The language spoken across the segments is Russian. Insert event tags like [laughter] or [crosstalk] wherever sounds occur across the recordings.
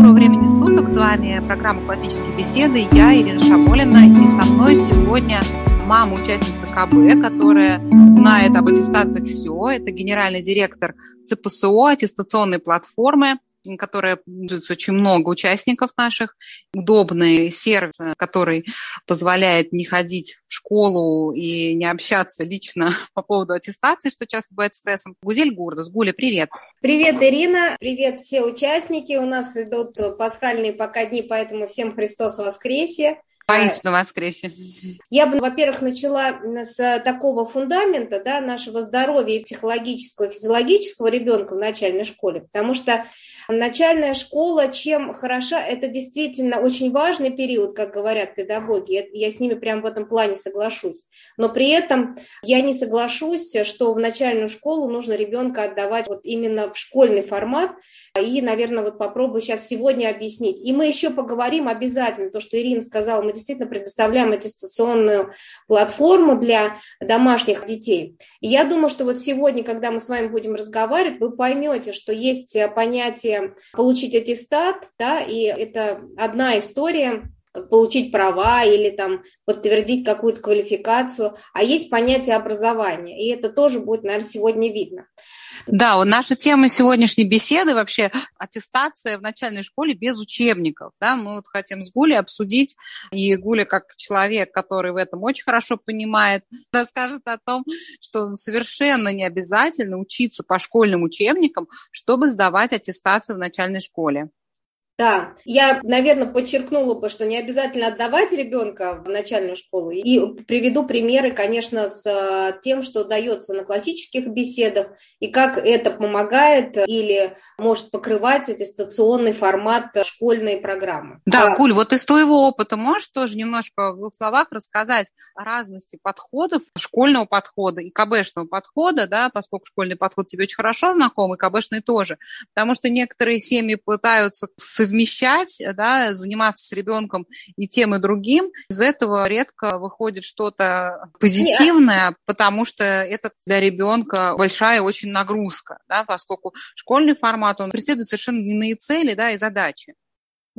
Доброго времени суток. С вами программа «Классические беседы». Я Ирина Шаболина. И со мной сегодня мама участницы КБ, которая знает об аттестациях все. Это генеральный директор ЦПСО, аттестационной платформы которая пользуется очень много участников наших, удобный сервис, который позволяет не ходить в школу и не общаться лично [laughs] по поводу аттестации, что часто бывает стрессом. Гузель Гурдус. Гуля, привет. Привет, Ирина. Привет все участники. У нас идут пасхальные пока дни, поэтому всем Христос воскресе. Воистину воскресе. Я бы, во-первых, начала с такого фундамента да, нашего здоровья и психологического, и физиологического ребенка в начальной школе, потому что Начальная школа, чем хороша, это действительно очень важный период, как говорят педагоги. Я с ними прямо в этом плане соглашусь. Но при этом я не соглашусь, что в начальную школу нужно ребенка отдавать вот именно в школьный формат. И, наверное, вот попробую сейчас сегодня объяснить. И мы еще поговорим обязательно, то, что Ирина сказала, мы действительно предоставляем аттестационную платформу для домашних детей. И я думаю, что вот сегодня, когда мы с вами будем разговаривать, вы поймете, что есть понятие получить аттестат, да, и это одна история, как получить права или там подтвердить какую-то квалификацию, а есть понятие образования, и это тоже будет, наверное, сегодня видно. Да, наша тема сегодняшней беседы вообще аттестация в начальной школе без учебников. Да? Мы вот хотим с Гулей обсудить, и Гуля, как человек, который в этом очень хорошо понимает, [laughs] расскажет о том, что совершенно не обязательно учиться по школьным учебникам, чтобы сдавать аттестацию в начальной школе. Да, я, наверное, подчеркнула бы, что не обязательно отдавать ребенка в начальную школу. И приведу примеры, конечно, с э, тем, что дается на классических беседах, и как это помогает или может покрывать аттестационный формат школьной программы. Да, а... Куль, вот из твоего опыта можешь тоже немножко в двух словах рассказать о разности подходов, школьного подхода и КБшного подхода, да, поскольку школьный подход тебе очень хорошо знаком, и КБшный тоже. Потому что некоторые семьи пытаются совмещать, да, заниматься с ребенком и тем, и другим, из этого редко выходит что-то позитивное, Нет. потому что это для ребенка большая очень нагрузка, да, поскольку школьный формат, он преследует совершенно иные цели да, и задачи.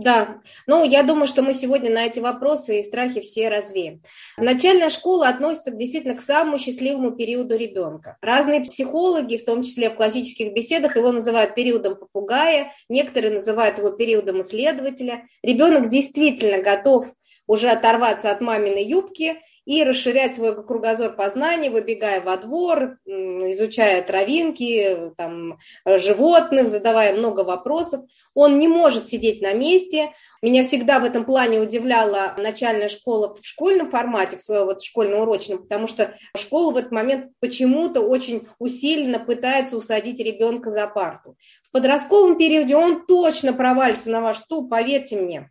Да, ну я думаю, что мы сегодня на эти вопросы и страхи все развеем. Начальная школа относится действительно к самому счастливому периоду ребенка. Разные психологи, в том числе в классических беседах, его называют периодом попугая, некоторые называют его периодом исследователя. Ребенок действительно готов уже оторваться от маминой юбки и расширять свой кругозор познаний, выбегая во двор, изучая травинки, там, животных, задавая много вопросов. Он не может сидеть на месте. Меня всегда в этом плане удивляла начальная школа в школьном формате, в своем вот школьно-урочном, потому что школа в этот момент почему-то очень усиленно пытается усадить ребенка за парту. В подростковом периоде он точно провалится на ваш стул, поверьте мне.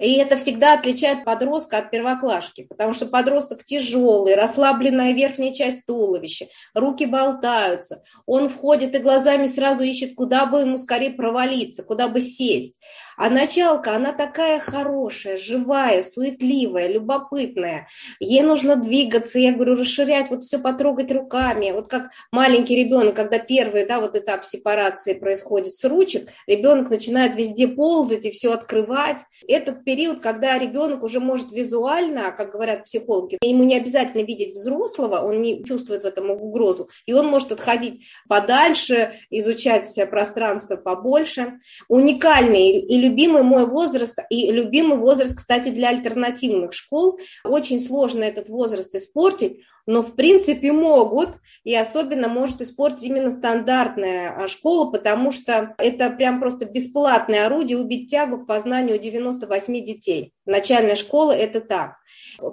И это всегда отличает подростка от первоклашки, потому что подросток тяжелый, расслабленная верхняя часть туловища, руки болтаются, он входит и глазами сразу ищет, куда бы ему скорее провалиться, куда бы сесть. А началка, она такая хорошая, живая, суетливая, любопытная. Ей нужно двигаться, я говорю, расширять, вот все потрогать руками. Вот как маленький ребенок, когда первый, да, вот этап сепарации происходит с ручек, ребенок начинает везде ползать и все открывать. Этот период, когда ребенок уже может визуально, как говорят психологи, ему не обязательно видеть взрослого, он не чувствует в этом угрозу, и он может отходить подальше, изучать пространство побольше. Уникальный и любимый мой возраст, и любимый возраст, кстати, для альтернативных школ. Очень сложно этот возраст испортить, но в принципе могут, и особенно может испортить именно стандартная а, школа, потому что это прям просто бесплатное орудие убить тягу к познанию 98 детей. Начальная школа – это так.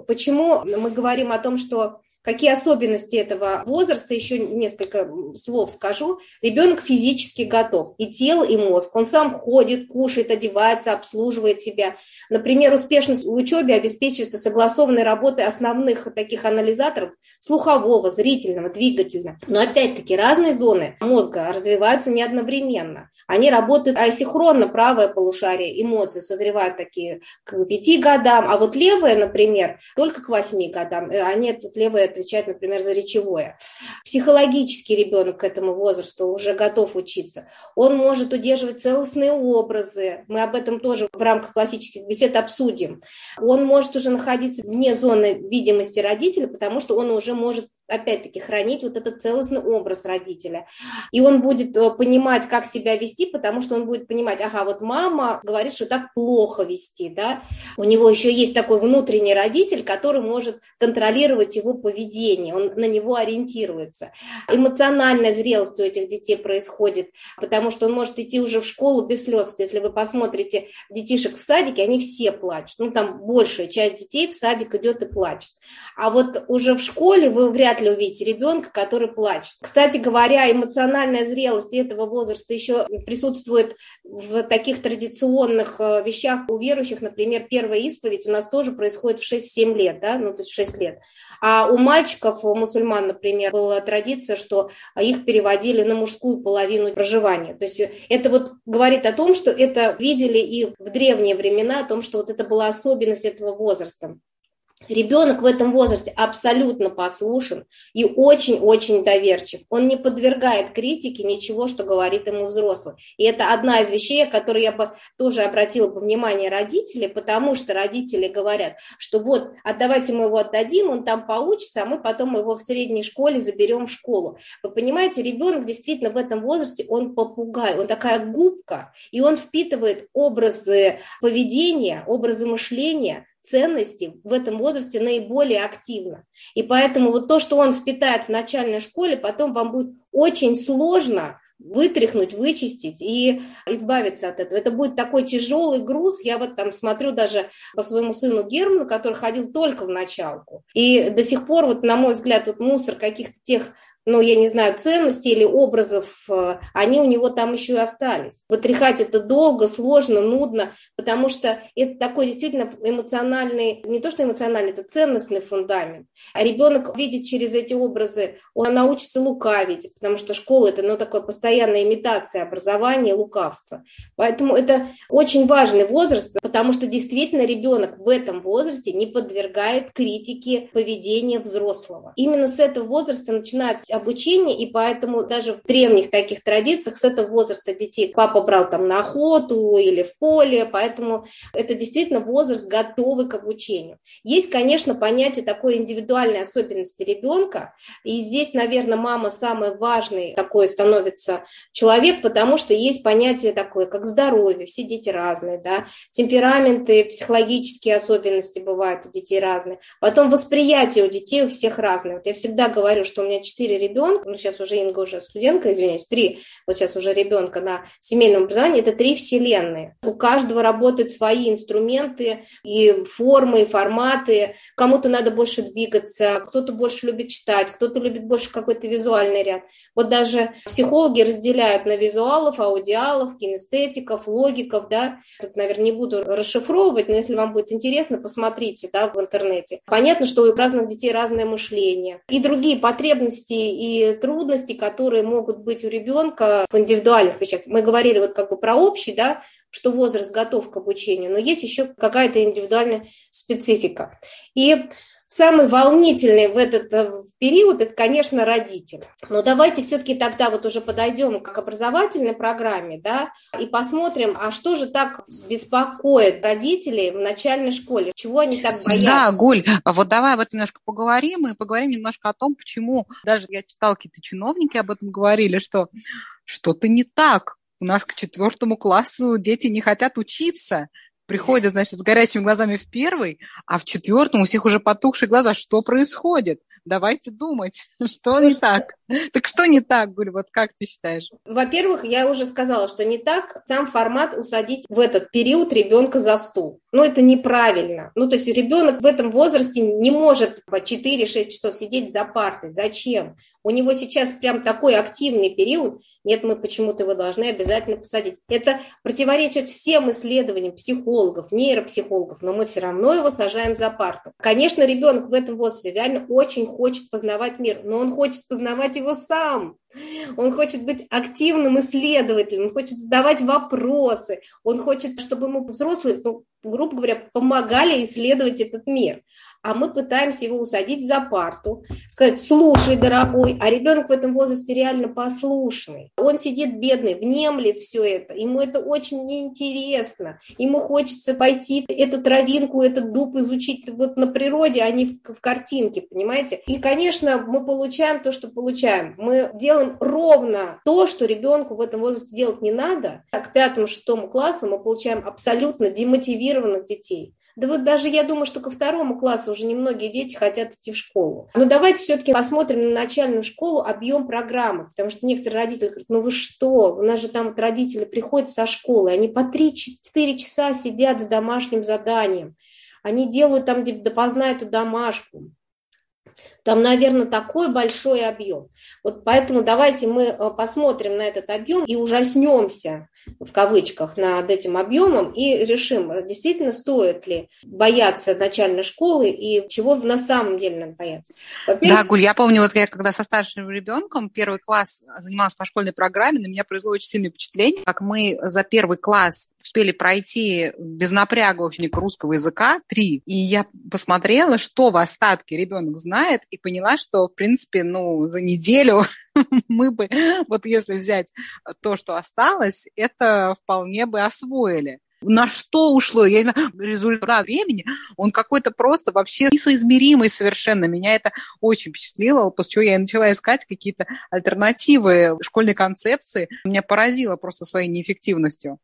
Почему мы говорим о том, что Какие особенности этого возраста, еще несколько слов скажу. Ребенок физически готов, и тело, и мозг. Он сам ходит, кушает, одевается, обслуживает себя. Например, успешность в учебе обеспечивается согласованной работой основных таких анализаторов слухового, зрительного, двигательного. Но опять-таки разные зоны мозга развиваются не одновременно. Они работают асинхронно, правое полушарие, эмоции созревают такие к пяти годам, а вот левое, например, только к восьми годам. А нет, тут левое это отвечать, например, за речевое. Психологический ребенок к этому возрасту уже готов учиться. Он может удерживать целостные образы. Мы об этом тоже в рамках классических бесед обсудим. Он может уже находиться вне зоны видимости родителя, потому что он уже может опять-таки, хранить вот этот целостный образ родителя. И он будет э, понимать, как себя вести, потому что он будет понимать, ага, вот мама говорит, что так плохо вести, да. У него еще есть такой внутренний родитель, который может контролировать его поведение, он на него ориентируется. Эмоциональная зрелость у этих детей происходит, потому что он может идти уже в школу без слез. Если вы посмотрите детишек в садике, они все плачут. Ну, там большая часть детей в садик идет и плачет. А вот уже в школе вы вряд вряд ли увидите ребенка, который плачет. Кстати говоря, эмоциональная зрелость этого возраста еще присутствует в таких традиционных э, вещах у верующих, например, первая исповедь у нас тоже происходит в 6-7 лет, да, ну, то есть 6 лет. А у мальчиков, у мусульман, например, была традиция, что их переводили на мужскую половину проживания. То есть это вот говорит о том, что это видели и в древние времена, о том, что вот это была особенность этого возраста. Ребенок в этом возрасте абсолютно послушен и очень-очень доверчив. Он не подвергает критике ничего, что говорит ему взрослый. И это одна из вещей, которые я бы тоже обратила бы внимание родителей, потому что родители говорят, что вот, отдавайте мы его отдадим, он там поучится, а мы потом его в средней школе заберем в школу. Вы понимаете, ребенок действительно в этом возрасте, он попугай, он такая губка, и он впитывает образы поведения, образы мышления, ценности в этом возрасте наиболее активно. И поэтому вот то, что он впитает в начальной школе, потом вам будет очень сложно вытряхнуть, вычистить и избавиться от этого. Это будет такой тяжелый груз. Я вот там смотрю даже по своему сыну Герману, который ходил только в началку. И до сих пор, вот, на мой взгляд, вот мусор каких-то тех ну, я не знаю, ценностей или образов, э, они у него там еще и остались. Вытряхать это долго, сложно, нудно, потому что это такой действительно эмоциональный, не то что эмоциональный, это ценностный фундамент. А ребенок видит через эти образы, он научится лукавить, потому что школа – это ну, такая постоянная имитация образования и лукавства. Поэтому это очень важный возраст, потому что действительно ребенок в этом возрасте не подвергает критике поведения взрослого. Именно с этого возраста начинается обучение, и поэтому даже в древних таких традициях с этого возраста детей папа брал там на охоту или в поле, поэтому это действительно возраст готовый к обучению. Есть, конечно, понятие такой индивидуальной особенности ребенка, и здесь, наверное, мама самый важный такой становится человек, потому что есть понятие такое, как здоровье, все дети разные, да, темпераменты, психологические особенности бывают у детей разные, потом восприятие у детей у всех разное. Вот я всегда говорю, что у меня четыре ребенка, ну сейчас уже Инга уже студентка, извиняюсь, три, вот сейчас уже ребенка на семейном образовании, это три вселенные. У каждого работают свои инструменты и формы, и форматы. Кому-то надо больше двигаться, кто-то больше любит читать, кто-то любит больше какой-то визуальный ряд. Вот даже психологи разделяют на визуалов, аудиалов, кинестетиков, логиков, да. Тут, наверное, не буду расшифровывать, но если вам будет интересно, посмотрите, да, в интернете. Понятно, что у разных детей разное мышление. И другие потребности и трудности, которые могут быть у ребенка в индивидуальных вещах. Мы говорили вот как бы про общий, да, что возраст готов к обучению, но есть еще какая-то индивидуальная специфика. И Самый волнительный в этот э, период – это, конечно, родитель. Но давайте все-таки тогда вот уже подойдем к образовательной программе, да, и посмотрим, а что же так беспокоит родителей в начальной школе, чего они так боятся. Да, Гуль, вот давай об этом немножко поговорим, и поговорим немножко о том, почему, даже я читала, какие-то чиновники об этом говорили, что что-то не так, у нас к четвертому классу дети не хотят учиться, приходят, значит, с горящими глазами в первый, а в четвертом у всех уже потухшие глаза. Что происходит? Давайте думать, [laughs] что не так. Так что не так, Гуль, вот как ты считаешь? Во-первых, я уже сказала, что не так сам формат усадить в этот период ребенка за стул. Ну, это неправильно. Ну, то есть ребенок в этом возрасте не может по 4-6 часов сидеть за партой. Зачем? У него сейчас прям такой активный период, нет, мы почему-то его должны обязательно посадить. Это противоречит всем исследованиям психологов, нейропсихологов, но мы все равно его сажаем за парту. Конечно, ребенок в этом возрасте реально очень хочет познавать мир, но он хочет познавать его сам. Он хочет быть активным исследователем, он хочет задавать вопросы, он хочет, чтобы ему взрослый, ну, грубо говоря, помогали исследовать этот мир а мы пытаемся его усадить за парту, сказать, слушай, дорогой, а ребенок в этом возрасте реально послушный. Он сидит бедный, внемлет все это, ему это очень неинтересно, ему хочется пойти эту травинку, этот дуб изучить вот на природе, а не в, в картинке, понимаете? И, конечно, мы получаем то, что получаем. Мы делаем ровно то, что ребенку в этом возрасте делать не надо. А к пятому-шестому классу мы получаем абсолютно демотивированных детей. Да вот даже я думаю, что ко второму классу уже немногие дети хотят идти в школу. Но давайте все-таки посмотрим на начальную школу объем программы, потому что некоторые родители говорят, ну вы что, у нас же там вот родители приходят со школы, они по 3-4 часа сидят с домашним заданием, они делают там допоздна эту домашку. Там, наверное, такой большой объем. Вот поэтому давайте мы э, посмотрим на этот объем и ужаснемся, в кавычках, над этим объемом и решим, действительно стоит ли бояться начальной школы и чего на самом деле надо бояться. Да, Гуль, я помню, вот я когда со старшим ребенком первый класс занималась по школьной программе, на меня произвело очень сильное впечатление, как мы за первый класс успели пройти без напряга ученика русского языка три. И я посмотрела, что в остатке ребенок знает, и поняла, что, в принципе, ну, за неделю [laughs] мы бы, вот если взять то, что осталось, это вполне бы освоили. На что ушло? Я не знаю, результат времени, он какой-то просто вообще несоизмеримый совершенно. Меня это очень впечатлило, после чего я начала искать какие-то альтернативы школьной концепции. Меня поразило просто своей неэффективностью.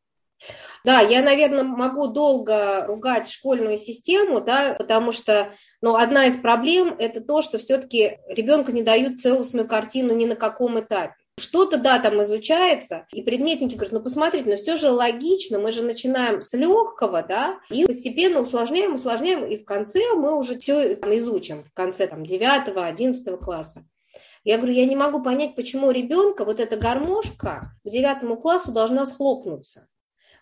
Да, я, наверное, могу долго ругать школьную систему, да, потому что ну, одна из проблем – это то, что все-таки ребенку не дают целостную картину ни на каком этапе. Что-то, да, там изучается, и предметники говорят, ну, посмотрите, ну, все же логично, мы же начинаем с легкого, да, и постепенно усложняем, усложняем, и в конце мы уже все там, изучим, в конце там 9-11 класса. Я говорю, я не могу понять, почему у ребенка вот эта гармошка к девятому классу должна схлопнуться.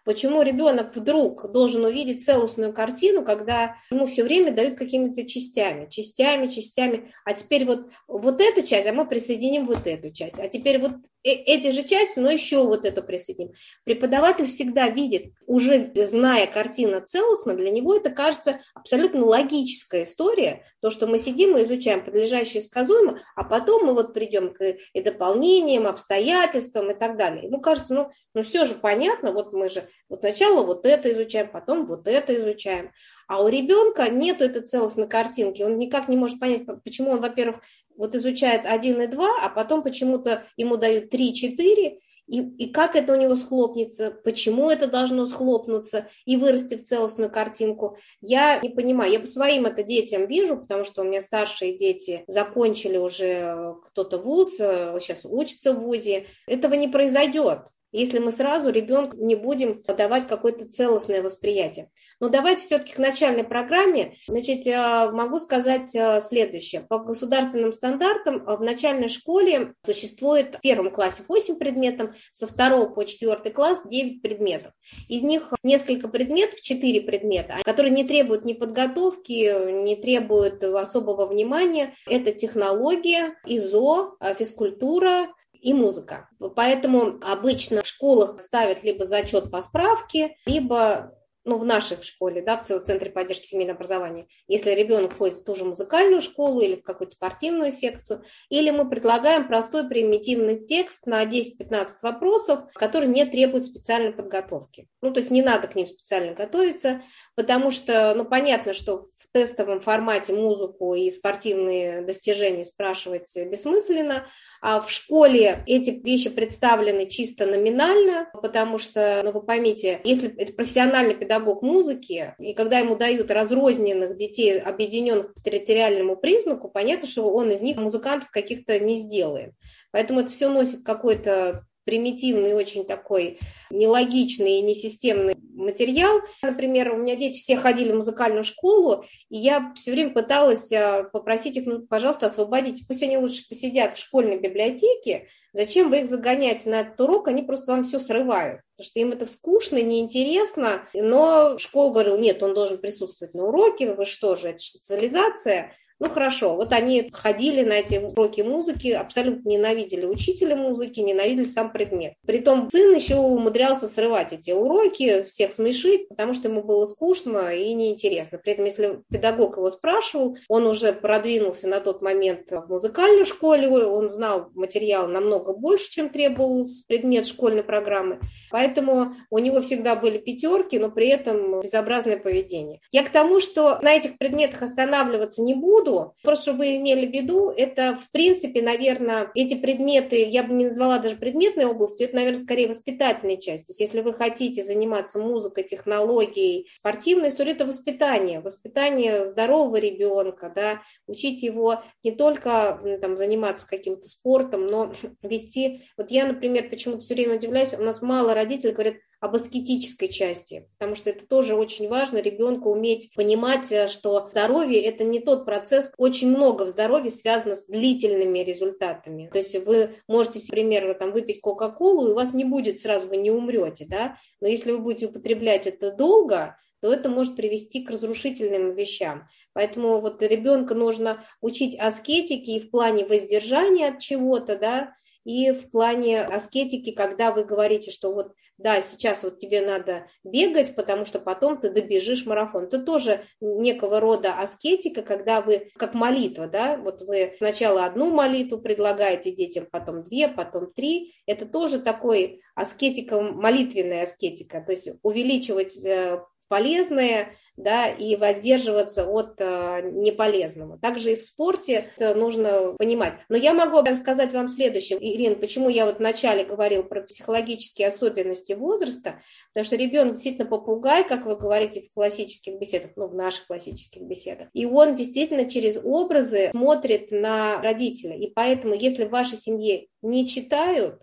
Почему ребенок вдруг должен увидеть целостную картину, когда ему все время дают какими-то частями, частями, частями. А теперь вот, вот эта часть, а мы присоединим вот эту часть. А теперь вот эти же части, но еще вот эту присоединим. Преподаватель всегда видит, уже зная картину целостно, для него это кажется абсолютно логическая история, то, что мы сидим и изучаем подлежащее сказуемо, а потом мы вот придем к и дополнениям, обстоятельствам и так далее. Ему кажется, ну, ну все же понятно, вот мы же вот сначала вот это изучаем, потом вот это изучаем. А у ребенка нет этой целостной картинки. Он никак не может понять, почему он, во-первых, вот изучает 1 и 2, а потом почему-то ему дают 3-4, и, и как это у него схлопнется, почему это должно схлопнуться и вырасти в целостную картинку, я не понимаю. Я по своим это детям вижу, потому что у меня старшие дети закончили уже кто-то вуз, сейчас учатся в вузе. Этого не произойдет если мы сразу ребенку не будем подавать какое-то целостное восприятие. Но давайте все-таки к начальной программе. Значит, э, могу сказать э, следующее. По государственным стандартам э, в начальной школе существует в первом классе 8 предметов, со второго по четвертый класс 9 предметов. Из них несколько предметов, 4 предмета, которые не требуют ни подготовки, не требуют особого внимания. Это технология, ИЗО, физкультура, и музыка. Поэтому обычно в школах ставят либо зачет по справке, либо ну, в нашей школе, да, в Центре поддержки семейного образования, если ребенок ходит в ту же музыкальную школу или в какую-то спортивную секцию, или мы предлагаем простой примитивный текст на 10-15 вопросов, который не требует специальной подготовки. Ну, то есть не надо к ним специально готовиться, потому что, ну, понятно, что в тестовом формате музыку и спортивные достижения спрашивать бессмысленно, а в школе эти вещи представлены чисто номинально, потому что, ну, вы поймите, если это профессиональный педагог музыки, и когда ему дают разрозненных детей, объединенных по территориальному признаку, понятно, что он из них музыкантов каких-то не сделает. Поэтому это все носит какой-то примитивный, очень такой нелогичный и несистемный материал. Например, у меня дети все ходили в музыкальную школу, и я все время пыталась а, попросить их, ну, пожалуйста, освободите, пусть они лучше посидят в школьной библиотеке, зачем вы их загоняете на этот урок, они просто вам все срывают, потому что им это скучно, неинтересно, но школа говорила, нет, он должен присутствовать на уроке, вы что же, это социализация, Ну хорошо, вот они ходили на эти уроки музыки, абсолютно ненавидели учителя музыки, ненавидели сам предмет. Притом сын еще умудрялся срывать эти уроки, всех смешить, потому что ему было скучно и неинтересно. При этом, если педагог его спрашивал, он уже продвинулся на тот момент в музыкальной школе, он знал материал намного больше, чем требовался предмет школьной программы. Поэтому у него всегда были пятерки, но при этом безобразное поведение. Я к тому, что на этих предметах останавливаться не буду, просто чтобы вы имели в виду, это в принципе, наверное, эти предметы, я бы не назвала даже предметной областью, это, наверное, скорее воспитательная часть. То есть если вы хотите заниматься музыкой, технологией, спортивной историей, это воспитание, воспитание здорового ребенка, да, учить его не только там, заниматься каким-то спортом, но [laughs] вести. Вот я, например, почему-то все время удивляюсь, у нас мало родителей говорят, об аскетической части, потому что это тоже очень важно, ребенку уметь понимать, э, что здоровье – это не тот процесс, очень много в здоровье связано с длительными результатами. То есть вы можете, например, там, выпить Кока-Колу, и у вас не будет сразу, вы не умрете, да, но если вы будете употреблять это долго, то это может привести к разрушительным вещам. Поэтому вот ребенка нужно учить аскетике и в плане воздержания от чего-то, да, и в плане аскетики, когда вы говорите, что вот да, сейчас вот тебе надо бегать, потому что потом ты добежишь марафон. Это тоже некого рода аскетика, когда вы, как молитва, да, вот вы сначала одну молитву предлагаете детям, потом две, потом три. Это тоже такой аскетика, молитвенная аскетика, то есть увеличивать э, полезное, да, и воздерживаться от э, неполезного. Также и в спорте это нужно понимать. Но я могу рассказать вам следующее, Ирина, почему я вот вначале говорил про психологические особенности возраста, потому что ребенок действительно попугай, как вы говорите в классических беседах, ну, в наших классических беседах, и он действительно через образы смотрит на родителя. И поэтому, если в вашей семье не читают,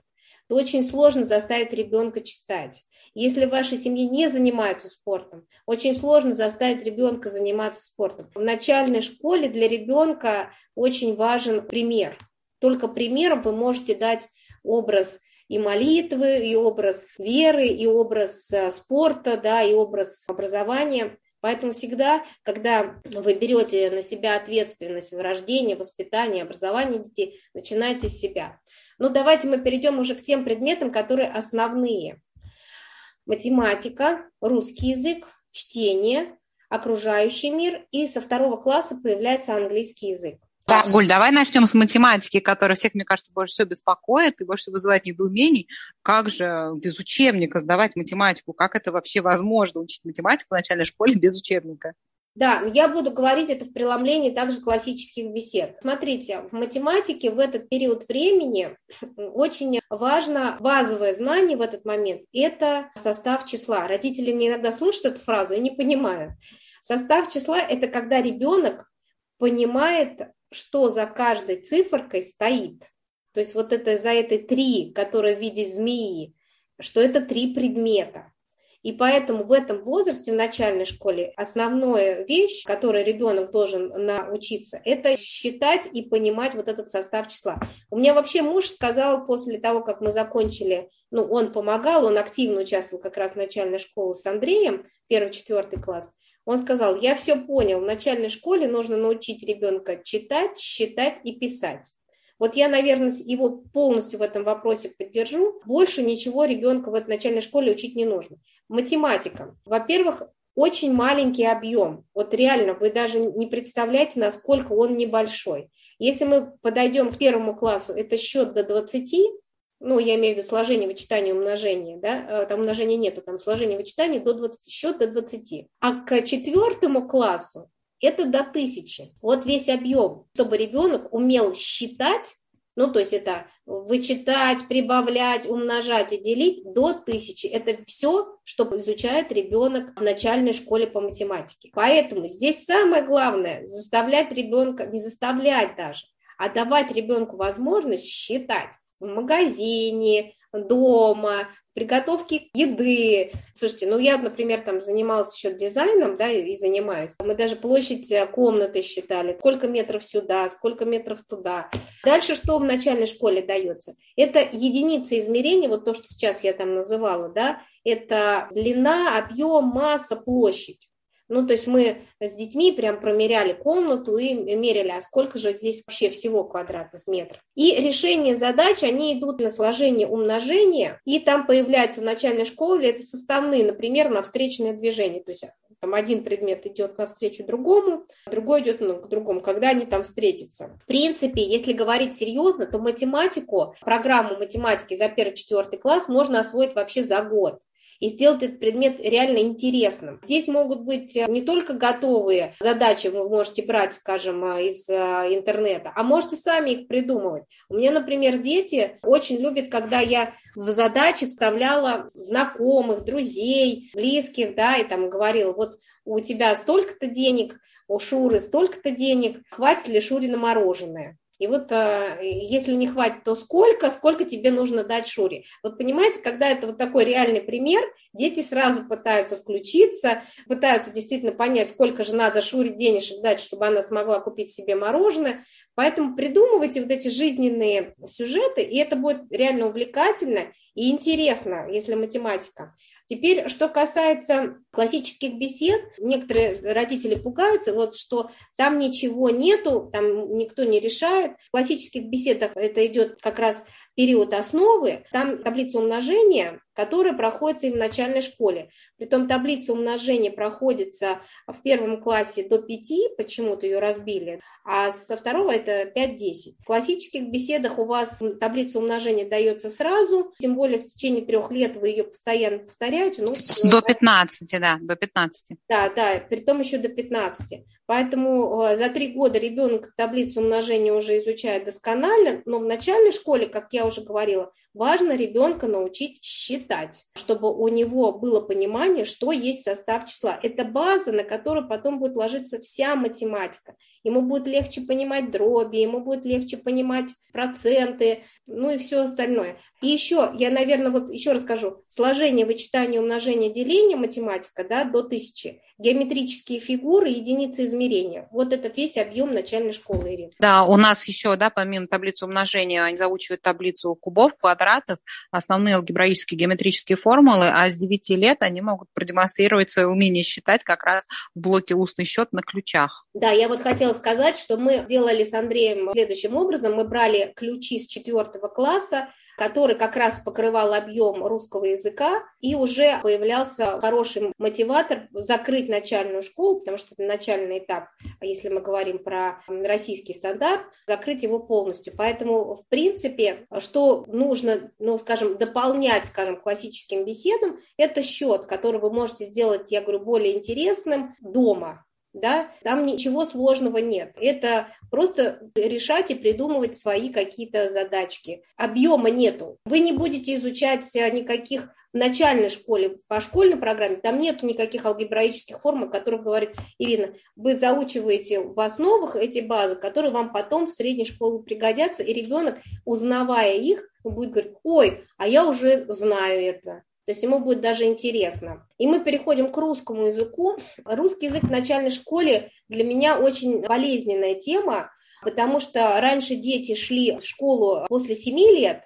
то очень сложно заставить ребенка читать. Если в вашей семье не занимаются спортом, очень сложно заставить ребенка заниматься спортом. В начальной школе для ребенка очень важен пример. Только примером вы можете дать образ и молитвы, и образ веры, и образ э, спорта, да, и образ образования. Поэтому всегда, когда вы берете на себя ответственность в рождении, воспитании, образовании детей, начинайте с себя. Ну, давайте мы перейдем уже к тем предметам, которые основные математика, русский язык, чтение, окружающий мир, и со второго класса появляется английский язык. Гуль, давай начнем с математики, которая всех, мне кажется, больше всего беспокоит и больше всего вызывает недоумений. Как же без учебника сдавать математику? Как это вообще возможно, учить математику в начальной школе без учебника? Да, я буду говорить это в преломлении также классических бесед. Смотрите, в математике в этот период времени очень важно базовое знание в этот момент – это состав числа. Родители мне иногда слышат эту фразу и не понимают. Состав числа – это когда ребенок понимает, что за каждой циферкой стоит. То есть вот это за этой три, которая в виде змеи, что это три предмета. И поэтому в этом возрасте, в начальной школе, основная вещь, которой ребенок должен научиться, это считать и понимать вот этот состав числа. У меня вообще муж сказал после того, как мы закончили, ну, он помогал, он активно участвовал как раз в начальной школе с Андреем, первый-четвертый класс, он сказал, я все понял, в начальной школе нужно научить ребенка читать, считать и писать. Вот я, наверное, его полностью в этом вопросе поддержу. Больше ничего ребенка в этой начальной школе учить не нужно. Математика. Во-первых, очень маленький объем. Вот реально, вы даже не представляете, насколько он небольшой. Если мы подойдем к первому классу, это счет до 20, ну, я имею в виду сложение, вычитание, умножение, да, э, там умножения нету, там сложение, вычитание до 20, счет до 20. А к четвертому классу это до тысячи. Вот весь объем, чтобы ребенок умел считать, ну, то есть это вычитать, прибавлять, умножать и делить до тысячи. Это все, что изучает ребенок в начальной школе по математике. Поэтому здесь самое главное заставлять ребенка, не заставлять даже, а давать ребенку возможность считать в магазине, дома, приготовки еды. Слушайте, ну я, например, там занималась еще дизайном, да, и занимаюсь. Мы даже площадь э, комнаты считали, сколько метров сюда, сколько метров туда. Дальше что в начальной школе дается? Это единицы измерения, вот то, что сейчас я там называла, да, это длина, объем, масса, площадь. Ну, то есть мы с детьми прям промеряли комнату и меряли, а сколько же здесь вообще всего квадратных метров. И решение задач, они идут на сложение умножения, и там появляется в начальной школе это составные, например, на встречное движение. То есть там один предмет идет навстречу другому, другой идет ну, к другому, когда они там встретятся. В принципе, если говорить серьезно, то математику, программу математики за первый-четвертый класс можно освоить вообще за год и сделать этот предмет реально интересным. Здесь могут быть э, не только готовые задачи, вы можете брать, скажем, э, из э, интернета, а можете сами их придумывать. У меня, например, дети очень любят, когда я в задачи вставляла знакомых, друзей, близких, да, и там говорила, вот у тебя столько-то денег, у Шуры столько-то денег, хватит ли Шуре на мороженое? И вот э, если не хватит, то сколько, сколько тебе нужно дать Шуре? Вот понимаете, когда это вот такой реальный пример, дети сразу пытаются включиться, пытаются действительно понять, сколько же надо Шуре денежек дать, чтобы она смогла купить себе мороженое. Поэтому придумывайте вот эти жизненные сюжеты, и это будет реально увлекательно и интересно, если математика. Теперь, что касается классических бесед, некоторые родители пугаются, вот что там ничего нету, там никто не решает. В классических беседах это идет как раз период основы, там таблица умножения, которая проходится и в начальной школе. Притом таблица умножения проходится в первом классе до 5, почему-то ее разбили, а со второго это 5-10. В классических беседах у вас таблица умножения дается сразу, тем более в течение трех лет вы ее постоянно повторяете. Ну, до 15, да, до 15. Да, да, при том еще до 15. Поэтому э, за три года ребенок таблицу умножения уже изучает досконально, но в начальной школе, как я уже говорила, важно ребенка научить считать, чтобы у него было понимание, что есть состав числа. Это база, на которую потом будет ложиться вся математика. Ему будет легче понимать дроби, ему будет легче понимать проценты, ну и все остальное. И еще, я, наверное, вот еще расскажу. Сложение, вычитание, умножение, деление математика да, до тысячи. Геометрические фигуры, единицы измерения. Вот это весь объем начальной школы, Ирина. Да, у нас еще, да, помимо таблицы умножения, они заучивают таблицу кубов, квадратов, основные алгебраические геометрические формулы, а с 9 лет они могут продемонстрировать свое умение считать как раз в блоке устный счет на ключах. Да, я вот хотела сказать, что мы делали с Андреем следующим образом. Мы брали ключи с четвертого класса, который как раз покрывал объем русского языка, и уже появлялся хороший мотиватор закрыть начальную школу, потому что это начальный этап, если мы говорим про российский стандарт, закрыть его полностью. Поэтому, в принципе, что нужно, ну, скажем, дополнять, скажем, классическим беседам, это счет, который вы можете сделать, я говорю, более интересным дома, да, там ничего сложного нет. Это просто решать и придумывать свои какие-то задачки. Объема нету. Вы не будете изучать никаких в начальной школе, по школьной программе, там нету никаких алгебраических форм, о которых говорит Ирина. Вы заучиваете в основах эти базы, которые вам потом в средней школе пригодятся, и ребенок, узнавая их, будет говорить, ой, а я уже знаю это. То есть ему будет даже интересно. И мы переходим к русскому языку. Русский язык в начальной школе для меня очень болезненная тема, потому что раньше дети шли в школу после 7 лет,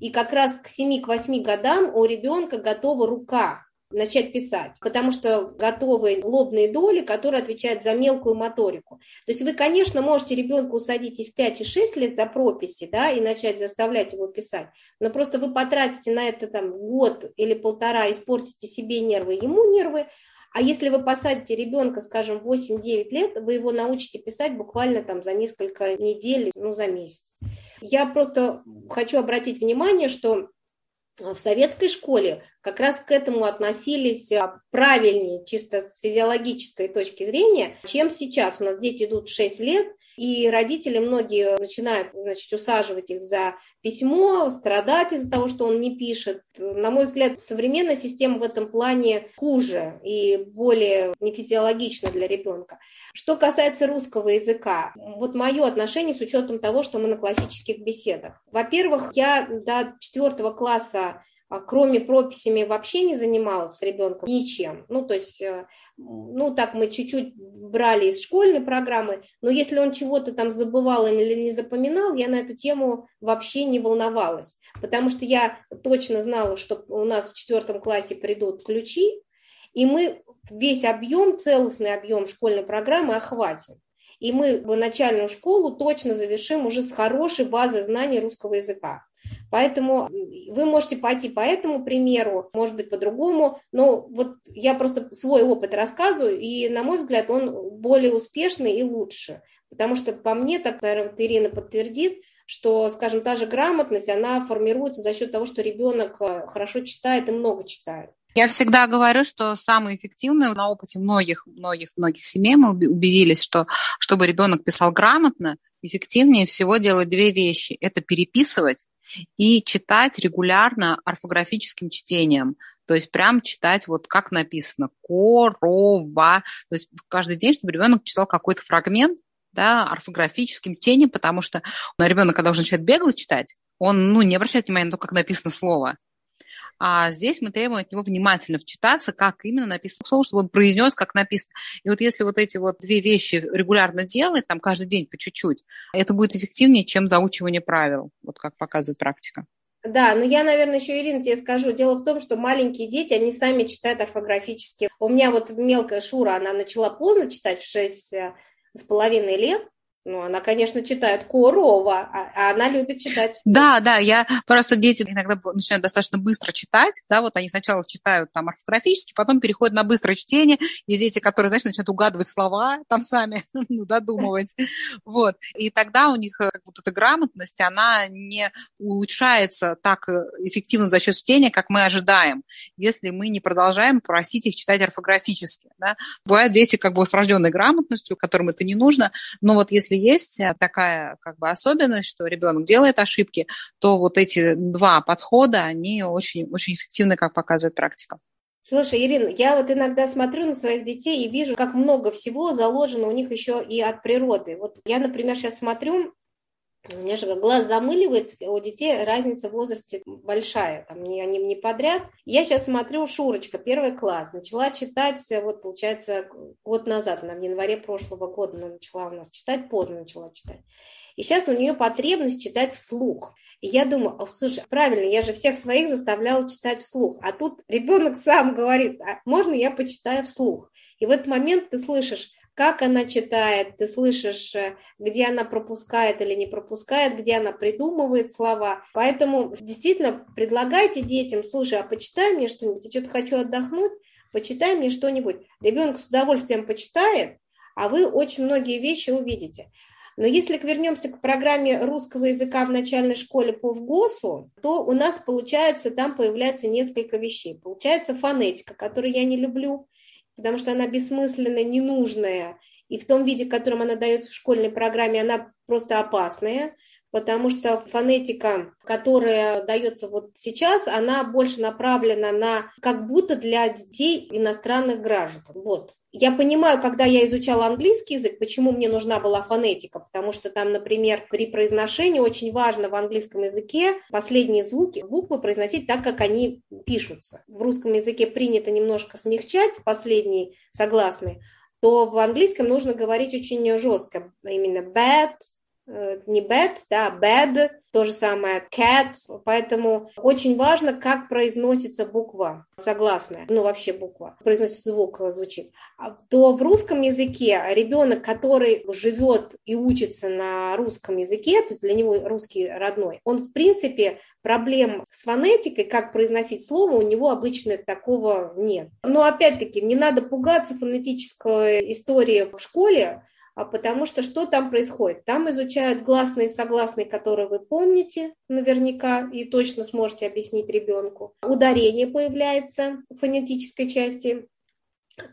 и как раз к 7-8 годам у ребенка готова рука начать писать, потому что готовы лобные доли, которые отвечают за мелкую моторику. То есть вы, конечно, можете ребенка усадить и в 5 и 6 лет за прописи, да, и начать заставлять его писать, но просто вы потратите на это там год или полтора, испортите себе нервы, ему нервы, а если вы посадите ребенка, скажем, 8-9 лет, вы его научите писать буквально там за несколько недель, ну, за месяц. Я просто хочу обратить внимание, что в советской школе как раз к этому относились а, правильнее, чисто с физиологической точки зрения, чем сейчас. У нас дети идут в 6 лет, и родители многие начинают значит, усаживать их за письмо, страдать из-за того, что он не пишет. На мой взгляд, современная система в этом плане хуже и более нефизиологична для ребенка. Что касается русского языка, вот мое отношение с учетом того, что мы на классических беседах. Во-первых, я до четвертого класса кроме прописями вообще не занималась с ребенком ничем. Ну, то есть, э, ну, так мы чуть-чуть брали из школьной программы, но если он чего-то там забывал или не запоминал, я на эту тему вообще не волновалась, потому что я точно знала, что у нас в четвертом классе придут ключи, и мы весь объем, целостный объем школьной программы охватим. И мы начальную школу точно завершим уже с хорошей базой знаний русского языка. Поэтому вы можете пойти по этому примеру, может быть, по-другому, но вот я просто свой опыт рассказываю, и, на мой взгляд, он более успешный и лучше. Потому что по мне, так, наверное, вот Ирина подтвердит, что, скажем, та же грамотность, она формируется за счет того, что ребенок э, хорошо читает и много читает. Я всегда говорю, что самое эффективное на опыте многих, многих, многих семей мы убедились, что чтобы ребенок писал грамотно, эффективнее всего делать две вещи. Это переписывать и читать регулярно орфографическим чтением. То есть прям читать вот как написано корова. То есть каждый день, чтобы ребенок читал какой-то фрагмент, да, орфографическим чтением, потому что ну, ребенок, когда уже начинает бегло читать, он ну, не обращает внимания на то, как написано слово. А здесь мы требуем от него внимательно вчитаться, как именно написано слово, чтобы он произнес, как написано. И вот если вот эти вот две вещи регулярно делать, там каждый день по чуть-чуть, это будет эффективнее, чем заучивание правил, вот как показывает практика. Да, но я, наверное, еще, Ирина, тебе скажу. Дело в том, что маленькие дети, они сами читают орфографически. У меня вот мелкая Шура, она начала поздно читать в 6 э, с половиной лет, ну, она, конечно, читает корова, а, а она любит читать. Да, да, я просто дети иногда начинают достаточно быстро читать, да, вот они сначала читают там орфографически, потом переходят на быстрое чтение, есть дети, которые, знаешь, начинают угадывать слова там сами, [laughs] ну, додумывать, вот, и тогда у них э, вот эта грамотность, она не улучшается так э, эффективно за счет чтения, как мы ожидаем, если мы не продолжаем просить их читать орфографически, да. Бывают дети как бы с рожденной грамотностью, которым это не нужно, но вот если если есть э, такая как бы особенность, что ребенок делает ошибки, то вот эти два подхода, они очень, очень эффективны, как показывает практика. Слушай, Ирина, я вот иногда смотрю на своих детей и вижу, как много всего заложено у них еще и от природы. Вот я, например, сейчас смотрю, меня же глаз замыливается, у детей разница в возрасте большая, там не, они не подряд. Я сейчас смотрю, Шурочка, первый класс, начала читать, вот получается, год назад, она в январе прошлого года она начала у нас читать, поздно начала читать. И сейчас у нее потребность читать вслух. И я думаю, слушай, правильно, я же всех своих заставляла читать вслух. А тут ребенок сам говорит, а можно я почитаю вслух? И в этот момент ты слышишь, как она читает, ты слышишь, э, где она пропускает или не пропускает, где она придумывает слова. Поэтому действительно предлагайте детям, слушай, а почитай мне что-нибудь, я что-то хочу отдохнуть, почитай мне что-нибудь. Ребенок с удовольствием почитает, а вы очень многие вещи увидите. Но если вернемся к программе русского языка в начальной школе по ВГОСу, то у нас получается, там появляется несколько вещей. Получается фонетика, которую я не люблю, потому что она бессмысленная, ненужная, и в том виде, в котором она дается в школьной программе, она просто опасная, потому что фонетика, которая дается вот сейчас, она больше направлена на как будто для детей иностранных граждан. Вот. Я понимаю, когда я изучала английский язык, почему мне нужна была фонетика, потому что там, например, при произношении очень важно в английском языке последние звуки, буквы произносить так, как они пишутся. В русском языке принято немножко смягчать последние согласные, то в английском нужно говорить очень жестко. Именно bad, не bad, да, bad, то же самое cat, поэтому очень важно, как произносится буква, согласная, ну вообще буква, произносится звук, э, звучит. А то в русском языке ребенок, который живет и учится на русском языке, то есть для него русский родной, он в принципе проблем с фонетикой, как произносить слово, у него обычно такого нет. Но опять-таки не надо пугаться фонетической истории в школе, потому что что там происходит? Там изучают гласные и согласные, которые вы помните наверняка и точно сможете объяснить ребенку. Ударение появляется в фонетической части,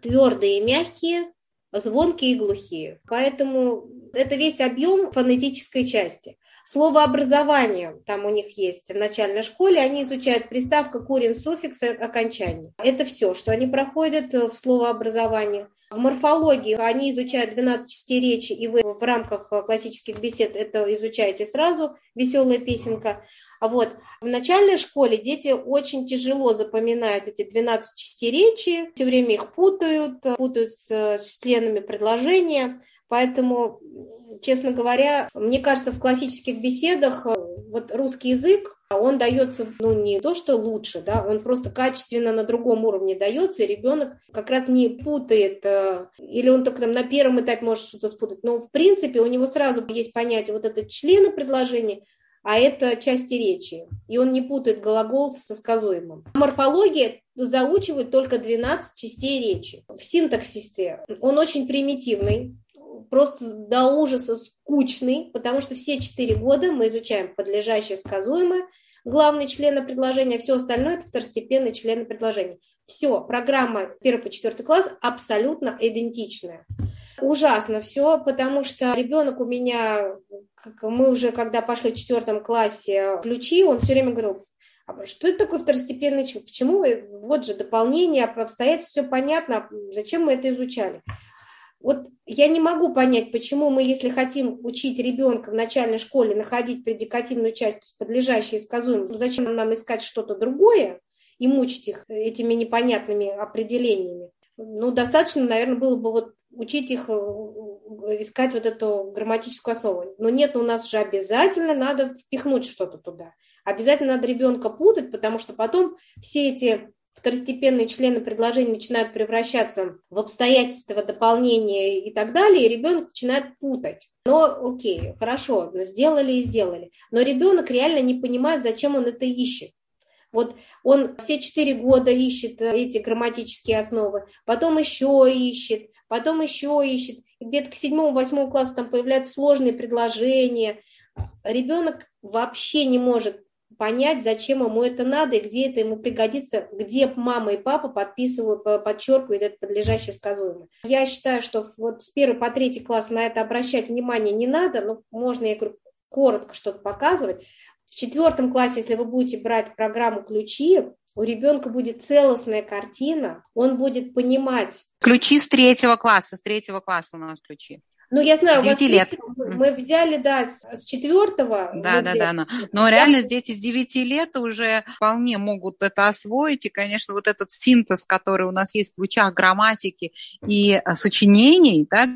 твердые и мягкие, звонкие и глухие. Поэтому это весь объем фонетической части. Слово образование там у них есть в начальной школе, они изучают приставка, корень, суффикс, окончание. Это все, что они проходят в словообразовании. В морфологии они изучают 12 частей речи, и вы в рамках классических бесед это изучаете сразу, веселая песенка. А вот в начальной школе дети очень тяжело запоминают эти 12 частей речи, все время их путают, путают с членами предложения, поэтому, честно говоря, мне кажется, в классических беседах вот русский язык он дается, ну, не то, что лучше, да, он просто качественно на другом уровне дается, и ребенок как раз не путает, э, или он только там на первом этапе может что-то спутать, но, в принципе, у него сразу есть понятие вот это члены предложения, а это части речи, и он не путает глагол со сказуемым. Морфология заучивает только 12 частей речи. В синтаксисе он очень примитивный, просто до ужаса скучный, потому что все четыре года мы изучаем подлежащее, сказуемое, главные члены предложения, все остальное это второстепенные члены предложения. Все, программа 1 по 4 класс абсолютно идентичная. Ужасно все, потому что ребенок у меня, мы уже когда пошли в четвертом классе ключи, он все время говорил, а что это такое второстепенный член? Почему? Вот же дополнение, обстоятельства, все понятно, зачем мы это изучали? Вот я не могу понять, почему мы, если хотим учить ребенка в начальной школе находить предикативную часть, подлежащей и сказуемой, зачем нам искать что-то другое и мучить их этими непонятными определениями? Ну, достаточно, наверное, было бы вот учить их э, искать вот эту грамматическую основу. Но нет, у нас же обязательно надо впихнуть что-то туда. Обязательно надо ребенка путать, потому что потом все эти второстепенные члены предложения начинают превращаться в обстоятельства дополнения и так далее, и ребенок начинает путать. Но окей, хорошо, сделали и сделали. Но ребенок реально не понимает, зачем он это ищет. Вот он все четыре года ищет эти грамматические основы, потом еще ищет, потом еще ищет. Где-то к седьмому-восьмому классу там появляются сложные предложения. Ребенок вообще не может понять, зачем ему это надо и где это ему пригодится, где мама и папа подписывают, подчеркивают это подлежащее сказуемое. Я считаю, что вот с первого по третий класс на это обращать внимание не надо, но можно, я говорю, коротко что-то показывать. В четвертом классе, если вы будете брать программу «Ключи», у ребенка будет целостная картина, он будет понимать. Ключи с третьего класса, с третьего класса у нас ключи. Ну, я знаю, у вас лет. мы взяли, да, с четвертого. Да, да, да, но, но реально дети с 9 лет уже вполне могут это освоить, и, конечно, вот этот синтез, который у нас есть в ключах грамматики и э, сочинений, да,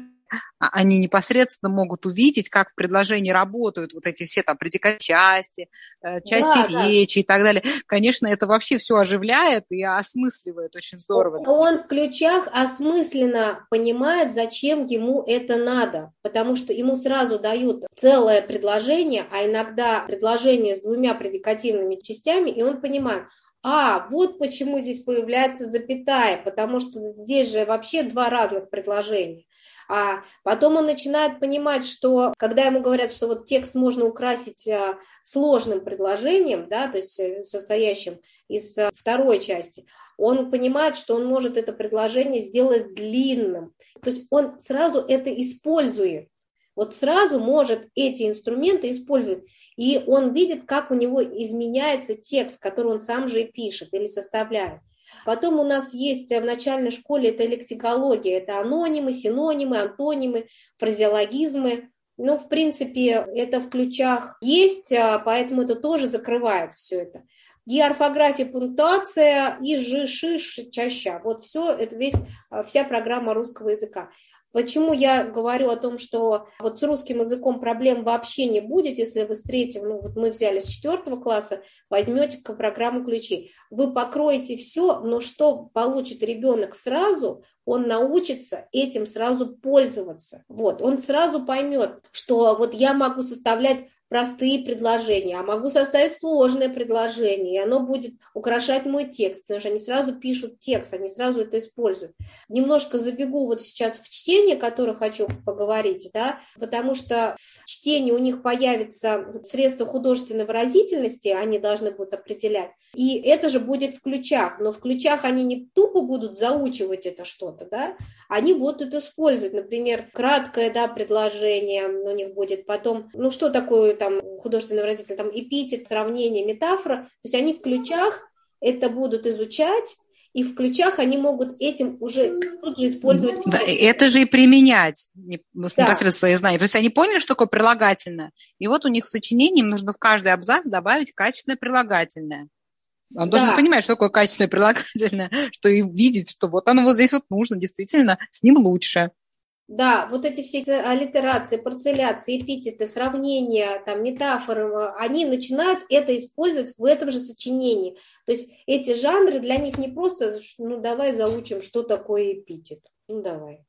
они непосредственно могут увидеть, как в предложении работают вот эти все там предикат части, э, части да, речи да. и так далее. Конечно, это вообще все оживляет и осмысливает очень здорово. Он в ключах осмысленно понимает, зачем ему это надо, потому что ему сразу дают целое предложение, а иногда предложение с двумя предикативными частями, и он понимает, а, вот почему здесь появляется запятая, потому что здесь же вообще два разных предложения. А потом он начинает понимать, что когда ему говорят, что вот текст можно украсить а, сложным предложением, да, то есть э, состоящим из а, второй части, он понимает, что он может это предложение сделать длинным. То есть он сразу это использует. Вот сразу может эти инструменты использовать. И он видит, как у него изменяется текст, который он сам же и пишет или составляет. Потом у нас есть в начальной школе это лексикология, это анонимы, синонимы, антонимы, фразеологизмы. Ну, в принципе, это в ключах есть, а, поэтому это тоже закрывает все это. И орфография, пунктуация, и жи, шиш, чаща. Вот все, это весь, а, вся программа русского языка. Почему я говорю о том, что вот с русским языком проблем вообще не будет, если вы с третьего, ну вот мы взяли с четвертого класса, возьмете программу ключи. Вы покроете все, но что получит ребенок сразу, он научится этим сразу пользоваться. Вот, он сразу поймет, что вот я могу составлять простые предложения, а могу составить сложное предложение, и оно будет украшать мой текст, потому что они сразу пишут текст, они сразу это используют. Немножко забегу вот сейчас в чтение, которое хочу поговорить, да, потому что в чтении у них появится средства художественной выразительности, они должны будут определять, и это же будет в ключах, но в ключах они не тупо будут заучивать это что-то, да, они будут это использовать, например, краткое, да, предложение у них будет, потом, ну, что такое там художественный выразитель, там эпитет, сравнение, метафора, то есть они в ключах это будут изучать, и в ключах они могут этим уже тут же использовать. Да, это же и применять непосредственно да. свои знания. То есть они поняли, что такое прилагательное, и вот у них в сочинении им нужно в каждый абзац добавить качественное прилагательное. Он да. должен понимать, что такое качественное прилагательное, [laughs] что и видеть, что вот оно вот здесь вот нужно, действительно, с ним лучше. Да, вот эти все аллитерации, парцеляции, эпитеты, сравнения, там, метафоры, они начинают это использовать в этом же сочинении. То есть эти жанры для них не просто, ну, давай заучим, что такое эпитет. Ну, давай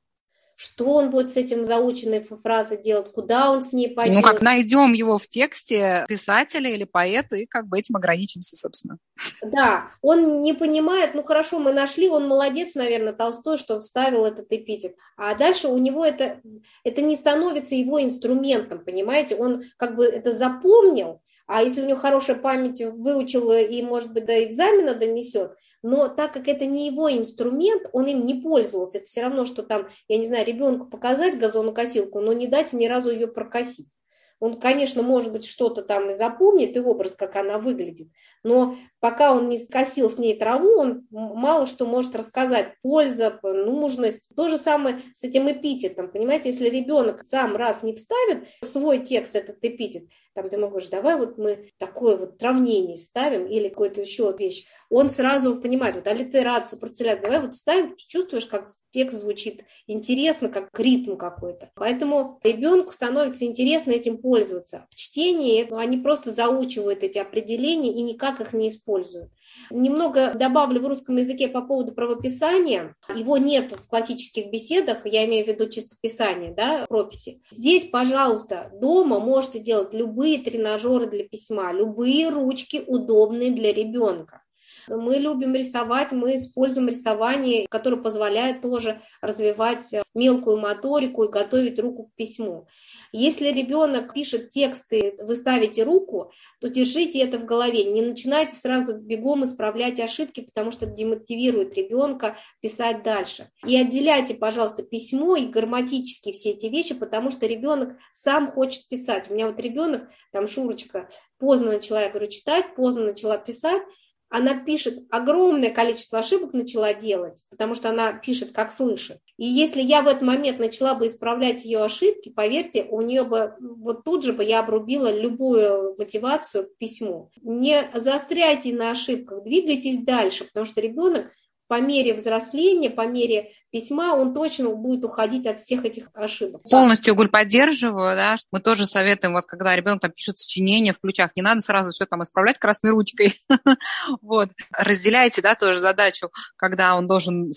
что он будет с этим заученной фразой делать, куда он с ней пойдет. Ну, как найдем его в тексте писателя или поэта, и как бы этим ограничимся, собственно. Да, он не понимает, ну хорошо, мы нашли, он молодец, наверное, Толстой, что вставил этот эпитет. А дальше у него это, это не становится его инструментом, понимаете? Он как бы это запомнил, а если у него хорошая память, выучил и, может быть, до экзамена донесет, но так как это не его инструмент, он им не пользовался. Это все равно, что там, я не знаю, ребенку показать газонокосилку, но не дать ни разу ее прокосить. Он, конечно, может быть, что-то там и запомнит, и образ, как она выглядит, но пока он не скосил с ней траву, он мало что может рассказать. Польза, нужность. То же самое с этим эпитетом. Понимаете, если ребенок сам раз не вставит свой текст этот эпитет, там ты можешь, давай вот мы такое вот сравнение ставим или какую-то еще вещь, он сразу понимает, вот аллитерацию, парцеляцию, давай вот ставим, чувствуешь, как текст звучит интересно, как ритм какой-то. Поэтому ребенку становится интересно этим пользоваться. В чтении они просто заучивают эти определения и никак их не используют. Немного добавлю в русском языке по поводу правописания. Его нет в классических беседах, я имею в виду чистописание, да, прописи. Здесь, пожалуйста, дома можете делать любые тренажеры для письма, любые ручки удобные для ребенка. Мы любим рисовать, мы используем рисование, которое позволяет тоже развивать мелкую моторику и готовить руку к письму. Если ребенок пишет тексты, вы ставите руку, то держите это в голове. Не начинайте сразу бегом исправлять ошибки, потому что это демотивирует ребенка писать дальше. И отделяйте, пожалуйста, письмо и грамматические все эти вещи, потому что ребенок сам хочет писать. У меня вот ребенок, там Шурочка, поздно начала, я говорю, читать, поздно начала писать, она пишет огромное количество ошибок начала делать, потому что она пишет, как слышит. И если я в этот момент начала бы исправлять ее ошибки, поверьте, у нее бы вот тут же бы я обрубила любую мотивацию к письму. Не заостряйте на ошибках, двигайтесь дальше, потому что ребенок по мере взросления, по мере письма, он точно будет уходить от всех этих ошибок. Полностью, Гуль, поддерживаю, да, мы тоже советуем, вот когда ребенок там пишет сочинение в ключах, не надо сразу все там исправлять красной ручкой, [laughs] вот, разделяйте, да, тоже задачу, когда он должен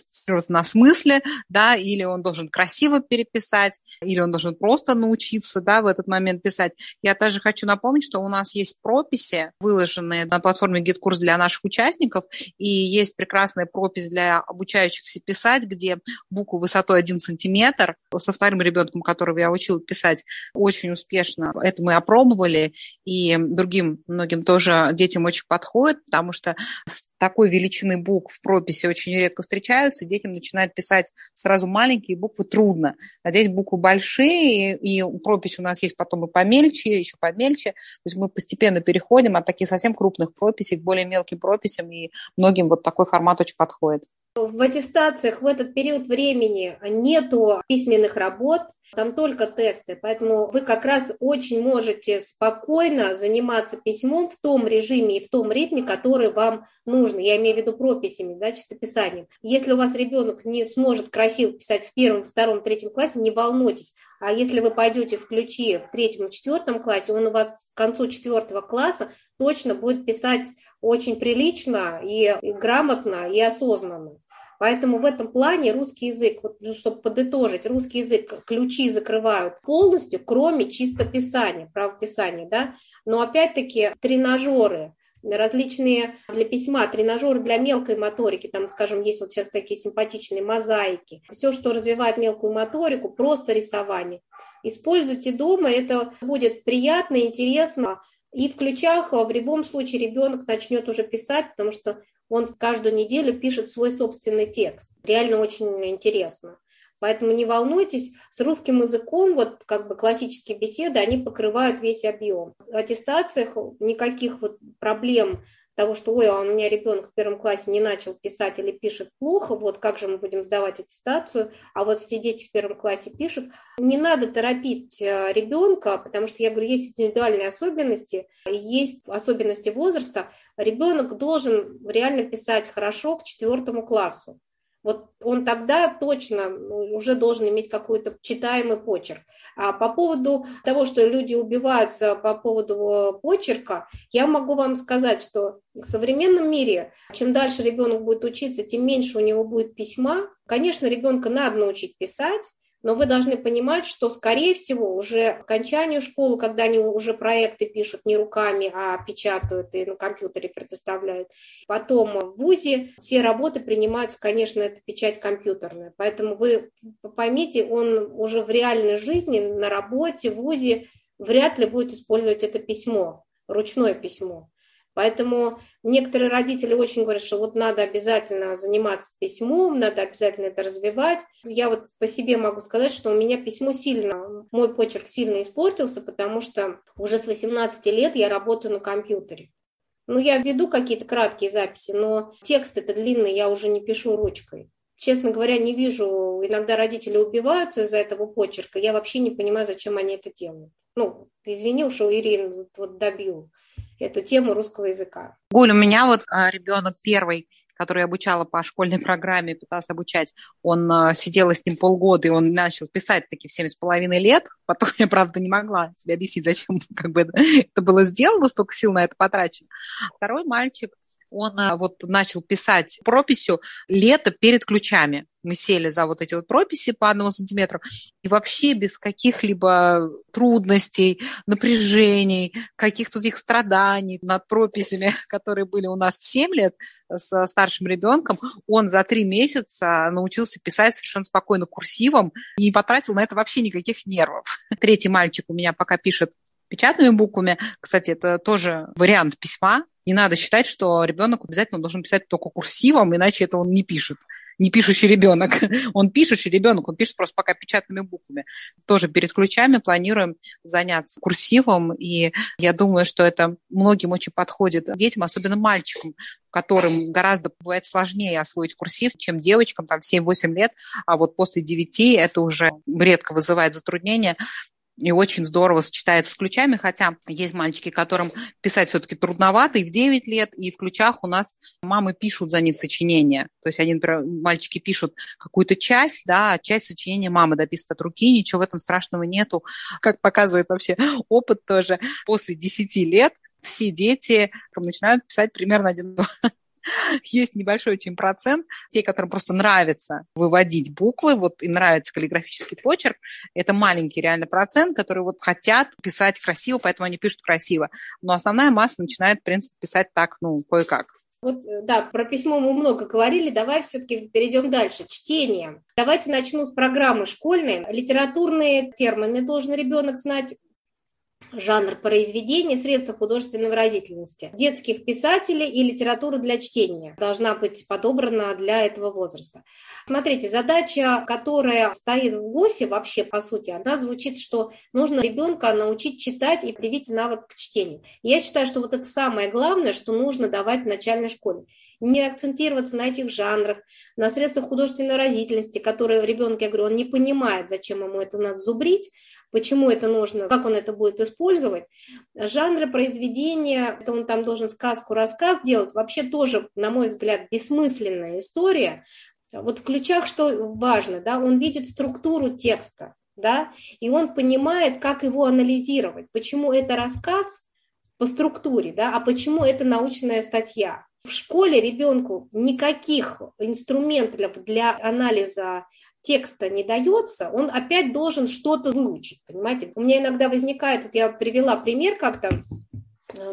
на смысле, да, или он должен красиво переписать, или он должен просто научиться, да, в этот момент писать. Я также хочу напомнить, что у нас есть прописи, выложенные на платформе GitKurs для наших участников, и есть прекрасная пропись для обучающихся писать, где букву высотой 1 сантиметр. Со вторым ребенком, которого я учила писать, очень успешно это мы опробовали, и другим многим тоже детям очень подходит, потому что с такой величины букв в прописи очень редко встречаются, детям начинают писать сразу маленькие буквы трудно. А здесь буквы большие, и пропись у нас есть потом и помельче, еще помельче. То есть мы постепенно переходим от таких совсем крупных прописей к более мелким прописям, и многим вот такой формат очень подходит. В аттестациях в этот период времени нету письменных работ, там только тесты, поэтому вы как раз очень можете спокойно заниматься письмом в том режиме и в том ритме, который вам нужен. Я имею в виду прописями, да, чистописанием. Если у вас ребенок не сможет красиво писать в первом, втором, третьем классе, не волнуйтесь. А если вы пойдете в ключи в третьем, четвертом классе, он у вас к концу четвертого класса точно будет писать очень прилично и, и грамотно и осознанно. Поэтому в этом плане русский язык, вот, ну, чтобы подытожить, русский язык ключи закрывают полностью, кроме чистописания, правописания, да. Но опять-таки тренажеры, различные для письма, тренажеры для мелкой моторики, там, скажем, есть вот сейчас такие симпатичные мозаики, все, что развивает мелкую моторику, просто рисование. Используйте дома, это будет приятно, интересно, и в ключах в любом случае ребенок начнет уже писать, потому что он каждую неделю пишет свой собственный текст. Реально очень интересно. Поэтому не волнуйтесь, с русским языком, вот как бы классические беседы, они покрывают весь объем. В аттестациях никаких вот проблем того, что, ой, а у меня ребенок в первом классе не начал писать или пишет плохо, вот как же мы будем сдавать аттестацию, а вот все дети в первом классе пишут. Не надо торопить э, ребенка, потому что, я говорю, есть индивидуальные особенности, есть особенности возраста. Ребенок должен реально писать хорошо к четвертому классу. Вот он тогда точно ну, уже должен иметь какой-то читаемый почерк. А по поводу того, что люди убиваются по поводу э, почерка, я могу вам сказать, что в современном мире, чем дальше ребенок будет учиться, тем меньше у него будет письма. Конечно, ребенка надо научить писать, но вы должны понимать, что, скорее всего, уже к окончанию школы, когда они уже проекты пишут не руками, а печатают и на компьютере предоставляют, потом в ВУЗе все работы принимаются, конечно, это печать компьютерная. Поэтому вы поймите, он уже в реальной жизни, на работе, в ВУЗе вряд ли будет использовать это письмо, ручное письмо. Поэтому некоторые родители очень говорят, что вот надо обязательно заниматься письмом, надо обязательно это развивать. Я вот по себе могу сказать, что у меня письмо сильно, мой почерк сильно испортился, потому что уже с 18 лет я работаю на компьютере. Ну, я веду какие-то краткие записи, но текст это длинный я уже не пишу ручкой. Честно говоря, не вижу, иногда родители убиваются из-за этого почерка, я вообще не понимаю, зачем они это делают. Ну, извини уж, Ирина, вот добью эту тему русского языка. Гуль, у меня вот а, ребенок первый, который я обучала по школьной программе, пыталась обучать, он а, сидела с ним полгода, и он начал писать таки в семь с половиной лет. [laughs] Потом я, правда, не могла себе объяснить, зачем как бы это было сделано, столько сил на это потрачено. Второй мальчик, он а, вот начал писать прописью лето перед ключами. Мы сели за вот эти вот прописи по одному сантиметру, и вообще без каких-либо трудностей, напряжений, каких-то их страданий над прописями, [laughs] которые были у нас в 7 лет с старшим ребенком, он за три месяца научился писать совершенно спокойно курсивом и не потратил на это вообще никаких нервов. [laughs] Третий мальчик у меня пока пишет печатными буквами. Кстати, это тоже вариант письма, не надо считать, что ребенок обязательно должен писать только курсивом, иначе это он не пишет не пишущий ребенок. [laughs] Он пишущий ребенок, он пишет просто пока печатными буквами. Тоже перед ключами планируем заняться курсивом, и я думаю, что это многим очень подходит детям, особенно мальчикам, которым гораздо бывает сложнее освоить курсив, чем девочкам, там, в 7-8 лет, а вот после 9 это уже редко вызывает затруднения и очень здорово сочетается с ключами, хотя есть мальчики, которым писать все-таки трудновато, и в 9 лет, и в ключах у нас мамы пишут за них сочинения. То есть они, например, мальчики пишут какую-то часть, да, а часть сочинения мама дописывает от руки, ничего в этом страшного нету. Как показывает вообще опыт тоже, после 10 лет все дети начинают писать примерно один [laughs] есть небольшой очень процент, те, которым просто нравится выводить буквы, вот и нравится каллиграфический почерк, это маленький реально процент, которые вот хотят писать красиво, поэтому они пишут красиво. Но основная масса начинает, в принципе, писать так, ну, кое-как. Вот, да, про письмо мы много говорили, давай все-таки перейдем дальше. Чтение. Давайте начну с программы школьной. Литературные термины должен ребенок знать, жанр произведения, средства художественной выразительности, детских писателей и литература для чтения должна быть подобрана для этого возраста. Смотрите, задача, которая стоит в ГОСе вообще, по сути, она звучит, что нужно ребенка научить читать и привить навык к чтению. Я считаю, что вот это самое главное, что нужно давать в начальной школе. Не акцентироваться на этих жанрах, на средствах художественной выразительности, которые ребенок, я говорю, он не понимает, зачем ему это надо зубрить, почему это нужно, как он это будет использовать. Жанры произведения, это он там должен сказку-рассказ делать, вообще тоже, на мой взгляд, бессмысленная история. Вот в ключах что важно, да, он видит структуру текста, да, и он понимает, как его анализировать, почему это рассказ по структуре, да, а почему это научная статья. В школе ребенку никаких инструментов для анализа текста не дается, он опять должен что-то выучить, понимаете? У меня иногда возникает, вот я привела пример как-то,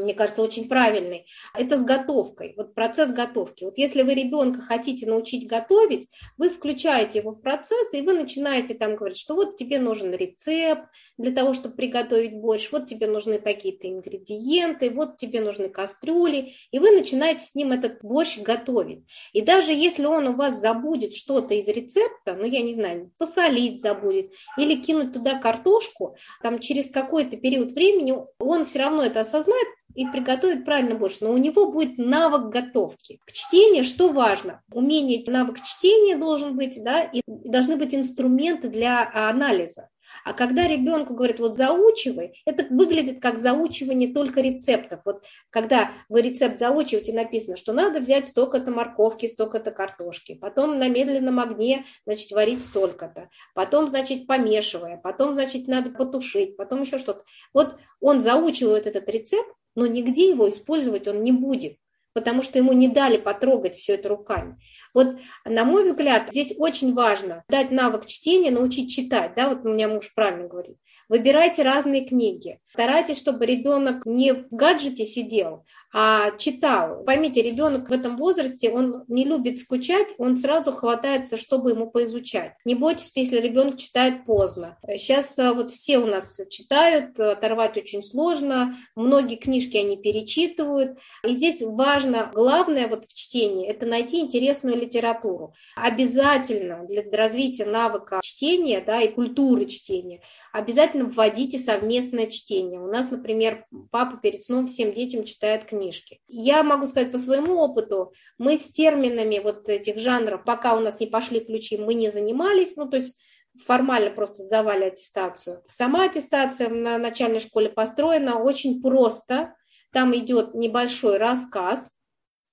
мне кажется, очень правильный, это с готовкой, вот процесс готовки. Вот если вы ребенка хотите научить готовить, вы включаете его в процесс, и вы начинаете там говорить, что вот тебе нужен рецепт для того, чтобы приготовить борщ, вот тебе нужны такие-то ингредиенты, вот тебе нужны кастрюли, и вы начинаете с ним этот борщ готовить. И даже если он у вас забудет что-то из рецепта, ну, я не знаю, посолить забудет, или кинуть туда картошку, там через какой-то период времени он все равно это осознает, и приготовит правильно больше, но у него будет навык готовки. К чтению что важно? Умение, навык чтения должен быть, да, и должны быть инструменты для анализа. А когда ребенку говорят, вот заучивай, это выглядит как заучивание только рецептов. Вот когда вы рецепт заучиваете, написано, что надо взять столько-то морковки, столько-то картошки, потом на медленном огне, значит, варить столько-то, потом, значит, помешивая, потом, значит, надо потушить, потом еще что-то. Вот он заучивает этот рецепт, но нигде его использовать он не будет потому что ему не дали потрогать все это руками. Вот, на мой взгляд, здесь очень важно дать навык чтения, научить читать, да, вот у меня муж правильно говорит. Выбирайте разные книги. Старайтесь, чтобы ребенок не в гаджете сидел, а читал. Поймите, ребенок в этом возрасте, он не любит скучать, он сразу хватается, чтобы ему поизучать. Не бойтесь, если ребенок читает поздно. Сейчас а, вот все у нас читают, оторвать очень сложно, многие книжки они перечитывают. И здесь важно, главное вот в чтении, это найти интересную литературу. Обязательно для развития навыка чтения да, и культуры чтения обязательно вводите совместное чтение. У нас, например, папа перед сном всем детям читает книжки. Я могу сказать по своему опыту, мы с терминами вот этих жанров, пока у нас не пошли ключи, мы не занимались, ну, то есть формально просто сдавали аттестацию. Сама аттестация на начальной школе построена очень просто. Там идет небольшой рассказ,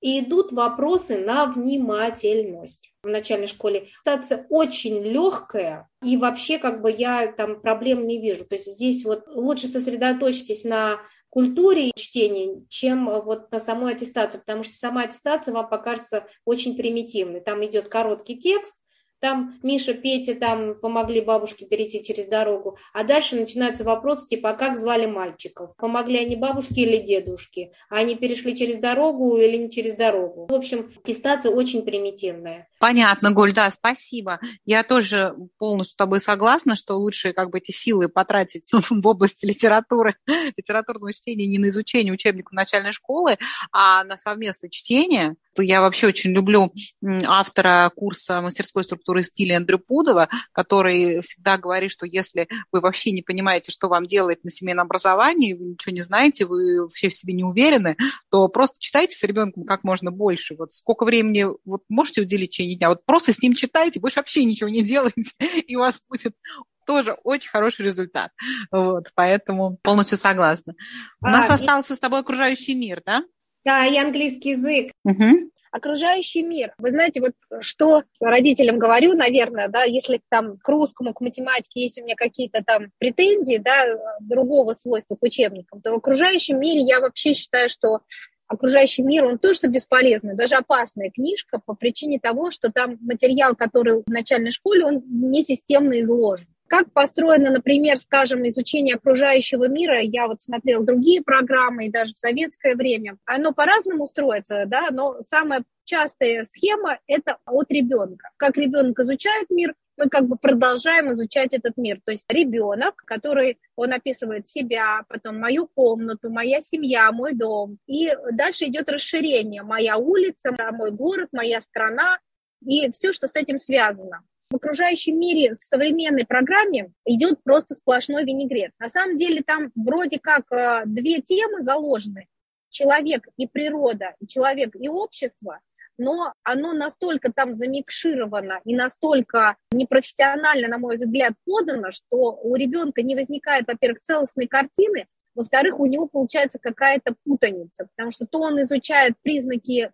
и идут вопросы на внимательность. В начальной школе аттестация очень легкая, и вообще как бы я там проблем не вижу. То есть здесь вот лучше сосредоточьтесь на культуре чтения, чем вот на самой аттестации, потому что сама аттестация вам покажется очень примитивной. Там идет короткий текст, там Миша, Петя там помогли бабушке перейти через дорогу, а дальше начинаются вопросы типа, а как звали мальчиков? Помогли они бабушке или дедушке? А они перешли через дорогу или не через дорогу? В общем, аттестация очень примитивная. Понятно, Голь, да, спасибо. Я тоже полностью с тобой согласна, что лучше как бы эти силы потратить [laughs] в области литературы, литературного чтения не на изучение учебников начальной школы, а на совместное чтение. Я вообще очень люблю автора курса мастерской структуры стиля Андрю Пудова, который всегда говорит, что если вы вообще не понимаете, что вам делать на семейном образовании, вы ничего не знаете, вы вообще в себе не уверены, то просто читайте с ребенком как можно больше. Вот сколько времени вот можете уделить в течение дня, вот просто с ним читайте, больше вообще ничего не делайте, [laughs] и у вас будет тоже очень хороший результат. Вот, поэтому полностью согласна. У а, нас остался и... с тобой окружающий мир, да? Да, и английский язык. Угу. Окружающий мир. Вы знаете, вот что родителям говорю, наверное, да, если там к русскому, к математике есть у меня какие-то там претензии, да, другого свойства к учебникам, то в окружающем мире я вообще считаю, что окружающий мир, он то, что бесполезный, даже опасная книжка по причине того, что там материал, который в начальной школе, он не системно изложен. Как построено, например, скажем, изучение окружающего мира, я вот смотрела другие программы, и даже в советское время, оно по-разному строится, да, но самая частая схема – это от ребенка. Как ребенок изучает мир, мы как бы продолжаем изучать этот мир. То есть ребенок, который, он описывает себя, потом мою комнату, моя семья, мой дом. И дальше идет расширение. Моя улица, мой город, моя страна и все, что с этим связано в окружающем мире в современной программе идет просто сплошной винегрет. На самом деле там вроде как э, две темы заложены. Человек и природа, человек и общество, но оно настолько там замикшировано и настолько непрофессионально, на мой взгляд, подано, что у ребенка не возникает, во-первых, целостной картины, во-вторых, у него получается какая-то путаница, потому что то он изучает признаки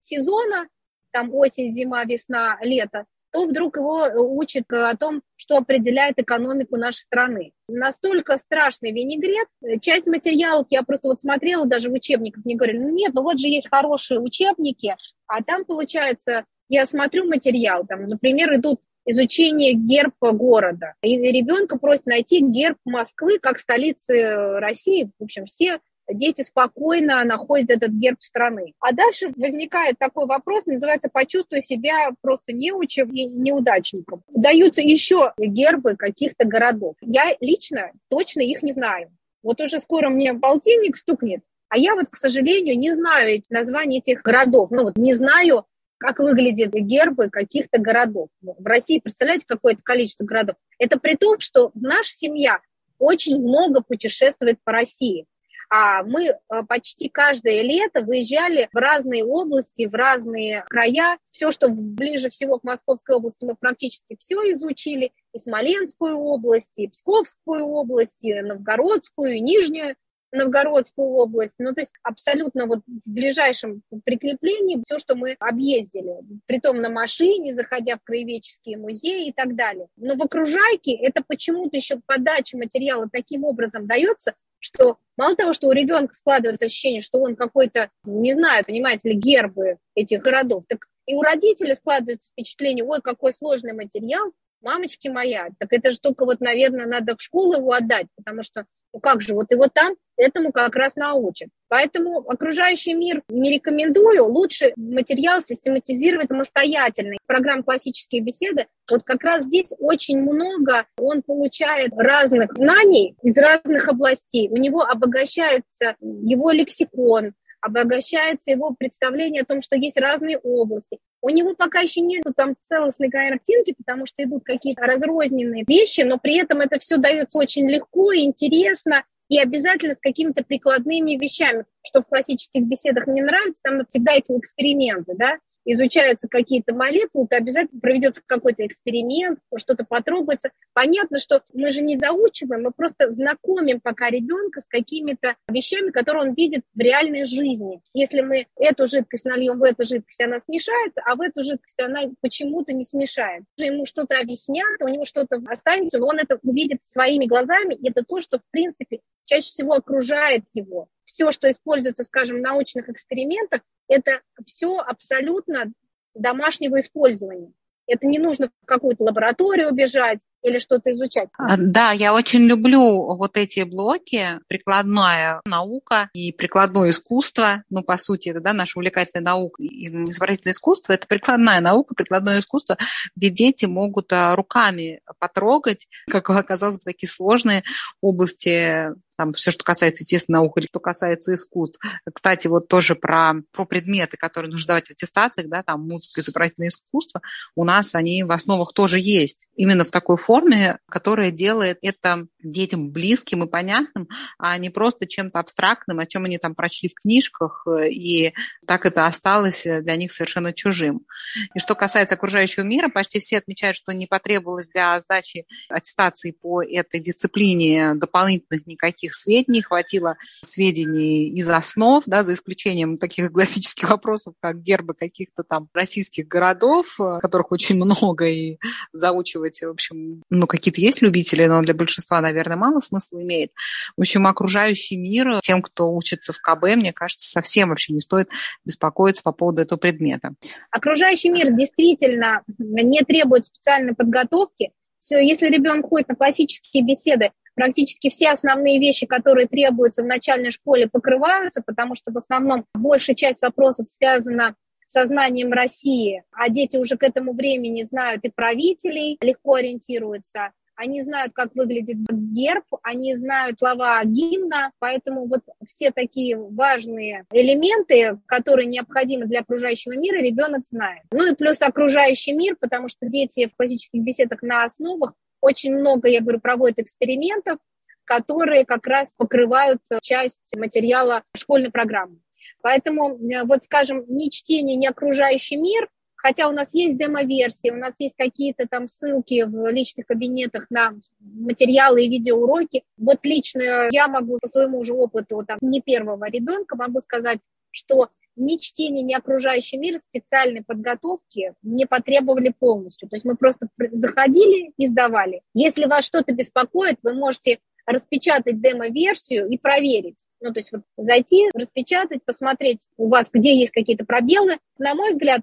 сезона, там осень, зима, весна, лето, то вдруг его э, учат э, о том, что определяет экономику нашей страны. Настолько страшный винегрет. Часть материалов я просто вот смотрела даже в учебниках, мне говорили, ну нет, ну вот же есть хорошие учебники, а там получается, я смотрю материал, там, например, идут изучение герба города. И ребенка просят найти герб Москвы как столицы России. В общем, все дети спокойно находят этот герб страны. А дальше возникает такой вопрос, называется «почувствуй себя просто неучем и неудачником». Даются еще гербы каких-то городов. Я лично точно их не знаю. Вот уже скоро мне полтинник стукнет, а я вот, к сожалению, не знаю названия этих городов. Ну вот не знаю, как выглядят гербы каких-то городов. В России, представляете, какое-то количество городов. Это при том, что наша семья очень много путешествует по России. А мы э, почти каждое лето выезжали в разные области, в разные края. Все, что ближе всего к Московской области, мы практически все изучили. и Смоленскую область, и Псковскую область, и Новгородскую, и Нижнюю Новгородскую область. Ну, то есть абсолютно вот в ближайшем прикреплении все, что мы объездили. Притом на машине, заходя в краеведческие музеи и так далее. Но в окружайке это почему-то еще подача материала таким образом дается, что мало того, что у ребенка складывается ощущение, что он какой-то, не знаю, понимаете ли, гербы этих городов, так и у родителей складывается впечатление, ой, какой сложный материал, мамочки моя, так это же только вот, наверное, надо в школу его отдать, потому что, ну как же, вот его там этому как раз научат. Поэтому окружающий мир не рекомендую, лучше материал систематизировать самостоятельно. Программа «Классические беседы» вот как раз здесь очень много, он получает разных знаний из разных областей, у него обогащается его лексикон, обогащается его представление о том, что есть разные области. У него пока еще нет там целостной картинки, потому что идут какие-то разрозненные вещи, но при этом это все дается очень легко и интересно, и обязательно с какими-то прикладными вещами, что в классических беседах мне нравится, там всегда эти эксперименты, да, изучаются какие-то молекулы, то обязательно проведется какой-то эксперимент, что-то потрогается. Понятно, что мы же не заучиваем, мы просто знакомим пока ребенка с какими-то вещами, которые он видит в реальной жизни. Если мы эту жидкость нальем в эту жидкость, она смешается, а в эту жидкость она почему-то не смешается. Ему что-то объяснят, у него что-то останется, но он это увидит своими глазами, и это то, что, в принципе, чаще всего окружает его все, что используется, скажем, в научных экспериментах, это все абсолютно домашнего использования. Это не нужно в какую-то лабораторию бежать, или что-то изучать. А, да, я очень люблю вот эти блоки, прикладная наука и прикладное искусство. Ну, по сути, это да, наша увлекательная наука и изобразительное искусство. Это прикладная наука, прикладное искусство, где дети могут а, руками потрогать, как [laughs] оказалось бы, такие сложные области там все, что касается, естественно, наук или что касается искусств. Кстати, вот тоже про, про предметы, которые нужно давать в аттестациях, да, там музыка, изобразительное искусство, у нас они в основах тоже есть. Именно в такой форме которая делает это детям близким и понятным, а не просто чем-то абстрактным, о чем они там прочли в книжках, и так это осталось для них совершенно чужим. И что касается окружающего мира, почти все отмечают, что не потребовалось для сдачи аттестации по этой дисциплине дополнительных никаких сведений, хватило сведений из основ, да, за исключением таких классических вопросов, как гербы каких-то там российских городов, э, которых очень много, и заучивать, в общем, ну, какие-то есть любители, но для большинства, наверное, мало смысла имеет. В общем, окружающий мир, тем, кто учится в КБ, мне кажется, совсем вообще не стоит беспокоиться по поводу этого предмета. Окружающий мир действительно не требует специальной подготовки. Все, если ребенок ходит на классические беседы, практически все основные вещи, которые требуются в начальной школе, покрываются, потому что в основном большая часть вопросов связана сознанием России, а дети уже к этому времени знают и правителей, легко ориентируются, они знают, как выглядит герб, они знают слова гимна, поэтому вот все такие важные элементы, которые необходимы для окружающего мира, ребенок знает. Ну и плюс окружающий мир, потому что дети в классических беседах на основах очень много, я говорю, проводят экспериментов, которые как раз покрывают часть материала школьной программы. Поэтому, э, вот скажем, ни чтение, ни окружающий мир, хотя у нас есть демо-версии, у нас есть какие-то там ссылки в личных кабинетах на материалы и видеоуроки. Вот лично я могу по своему же опыту, там, не первого ребенка, могу сказать, что ни чтение, ни окружающий мир специальной подготовки не потребовали полностью. То есть мы просто заходили и сдавали. Если вас что-то беспокоит, вы можете распечатать демо-версию и проверить. Ну, то есть вот зайти, распечатать, посмотреть у вас, где есть какие-то пробелы. На мой взгляд,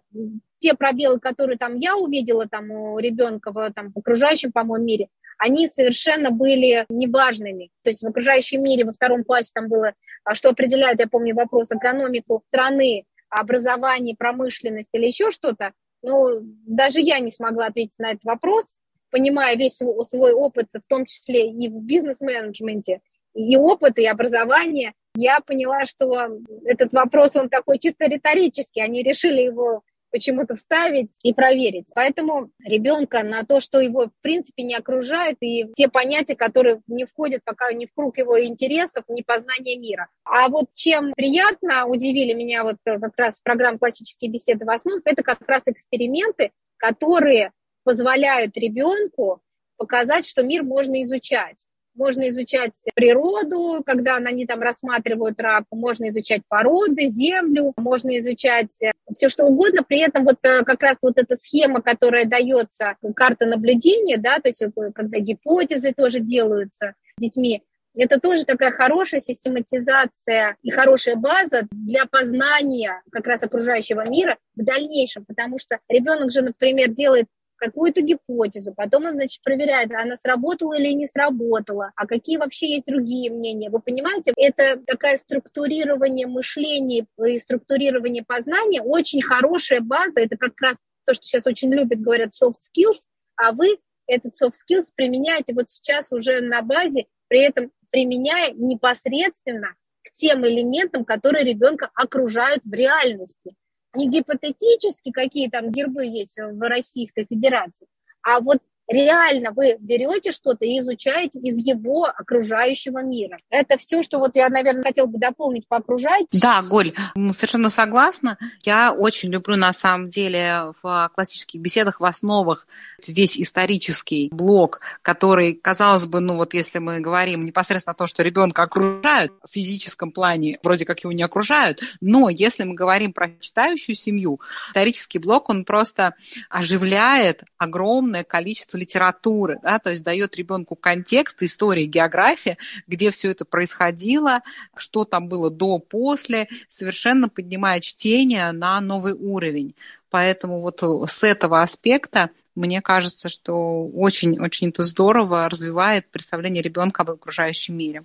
те пробелы, которые там я увидела там у ребенка в там, окружающем, по-моему, мире, они совершенно были неважными. То есть в окружающем мире во втором классе там было, а что определяет, я помню, вопрос экономику страны, образование, промышленность или еще что-то. Ну, даже я не смогла ответить на этот вопрос, понимая весь свой, опыт, в том числе и в бизнес-менеджменте, и опыт, и образование, я поняла, что этот вопрос, он такой чисто риторический, они решили его почему-то вставить и проверить. Поэтому ребенка на то, что его в принципе не окружает, и те понятия, которые не входят пока не в круг его интересов, не познания мира. А вот чем приятно удивили меня вот как раз программа «Классические беседы в основе», это как раз эксперименты, которые позволяют ребенку показать, что мир можно изучать. Можно изучать природу, когда они там рассматривают раку, можно изучать породы, землю, можно изучать э, все что угодно. При этом вот э, как раз вот эта схема, которая дается, карта наблюдения, да, то есть когда гипотезы тоже делаются детьми, это тоже такая хорошая систематизация и хорошая база для познания как раз окружающего мира в дальнейшем, потому что ребенок же, например, делает какую-то гипотезу, потом он, значит, проверяет, она сработала или не сработала, а какие вообще есть другие мнения. Вы понимаете, это такое структурирование мышления и структурирование познания, очень хорошая база, это как раз то, что сейчас очень любят, говорят, soft skills, а вы этот soft skills применяете вот сейчас уже на базе, при этом применяя непосредственно к тем элементам, которые ребенка окружают в реальности. Не гипотетически, какие там гербы есть в Российской Федерации, а вот реально вы берете что-то и изучаете из его окружающего мира. Это все, что вот я, наверное, хотела бы дополнить по окружающему. Да, Голь, совершенно согласна. Я очень люблю, на самом деле, в классических беседах в основах весь исторический блок, который, казалось бы, ну вот если мы говорим непосредственно о том, что ребенка окружают в физическом плане, вроде как его не окружают, но если мы говорим про читающую семью, исторический блок, он просто оживляет огромное количество литературы, да, то есть дает ребенку контекст, истории, география, где все это происходило, что там было до, после, совершенно поднимая чтение на новый уровень. Поэтому вот с этого аспекта мне кажется, что очень-очень это здорово развивает представление ребенка об окружающем мире.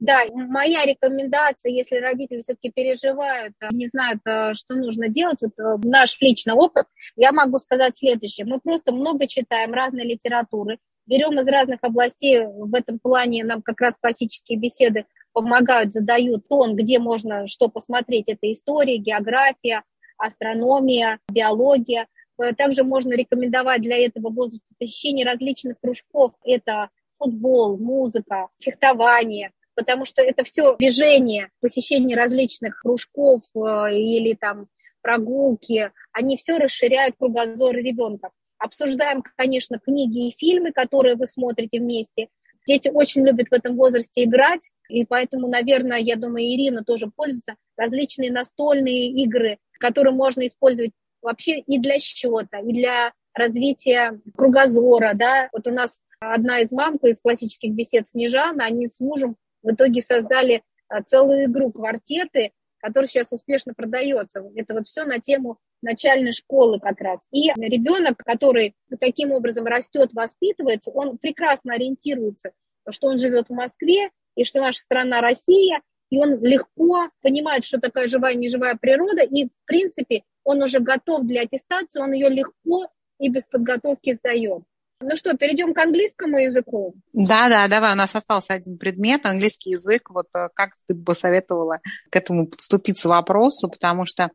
Да, моя рекомендация, если родители все-таки переживают, э, не знают, э, что нужно делать, вот э, наш личный опыт, я могу сказать следующее. Мы просто много читаем разной литературы, берем из разных областей, в этом плане нам как раз классические беседы помогают, задают тон, где можно что посмотреть. Это история, география, астрономия, биология. Также можно рекомендовать для этого возраста посещение различных кружков. Это футбол, музыка, фехтование, потому что это все движение, посещение различных кружков э, или там прогулки, они все расширяют кругозор ребенка. Обсуждаем, конечно, книги и фильмы, которые вы смотрите вместе. Дети очень любят в этом возрасте играть, и поэтому, наверное, я думаю, Ирина тоже пользуется различные настольные игры, которые можно использовать вообще и для счета, и для развития кругозора, да. Вот у нас одна из мам из классических бесед Снежана, они с мужем в итоге создали а, целую игру «Квартеты», которая сейчас успешно продается. Это вот все на тему начальной школы как раз. И ребенок, который таким образом растет, воспитывается, он прекрасно ориентируется, что он живет в Москве, и что наша страна Россия, и он легко понимает, что такое живая и неживая природа, и, в принципе, он уже готов для аттестации, он ее легко и без подготовки сдает. Ну что, перейдем к английскому языку? Да, да, давай. У нас остался один предмет, английский язык. Вот э, как ты бы советовала к этому подступиться вопросу, потому что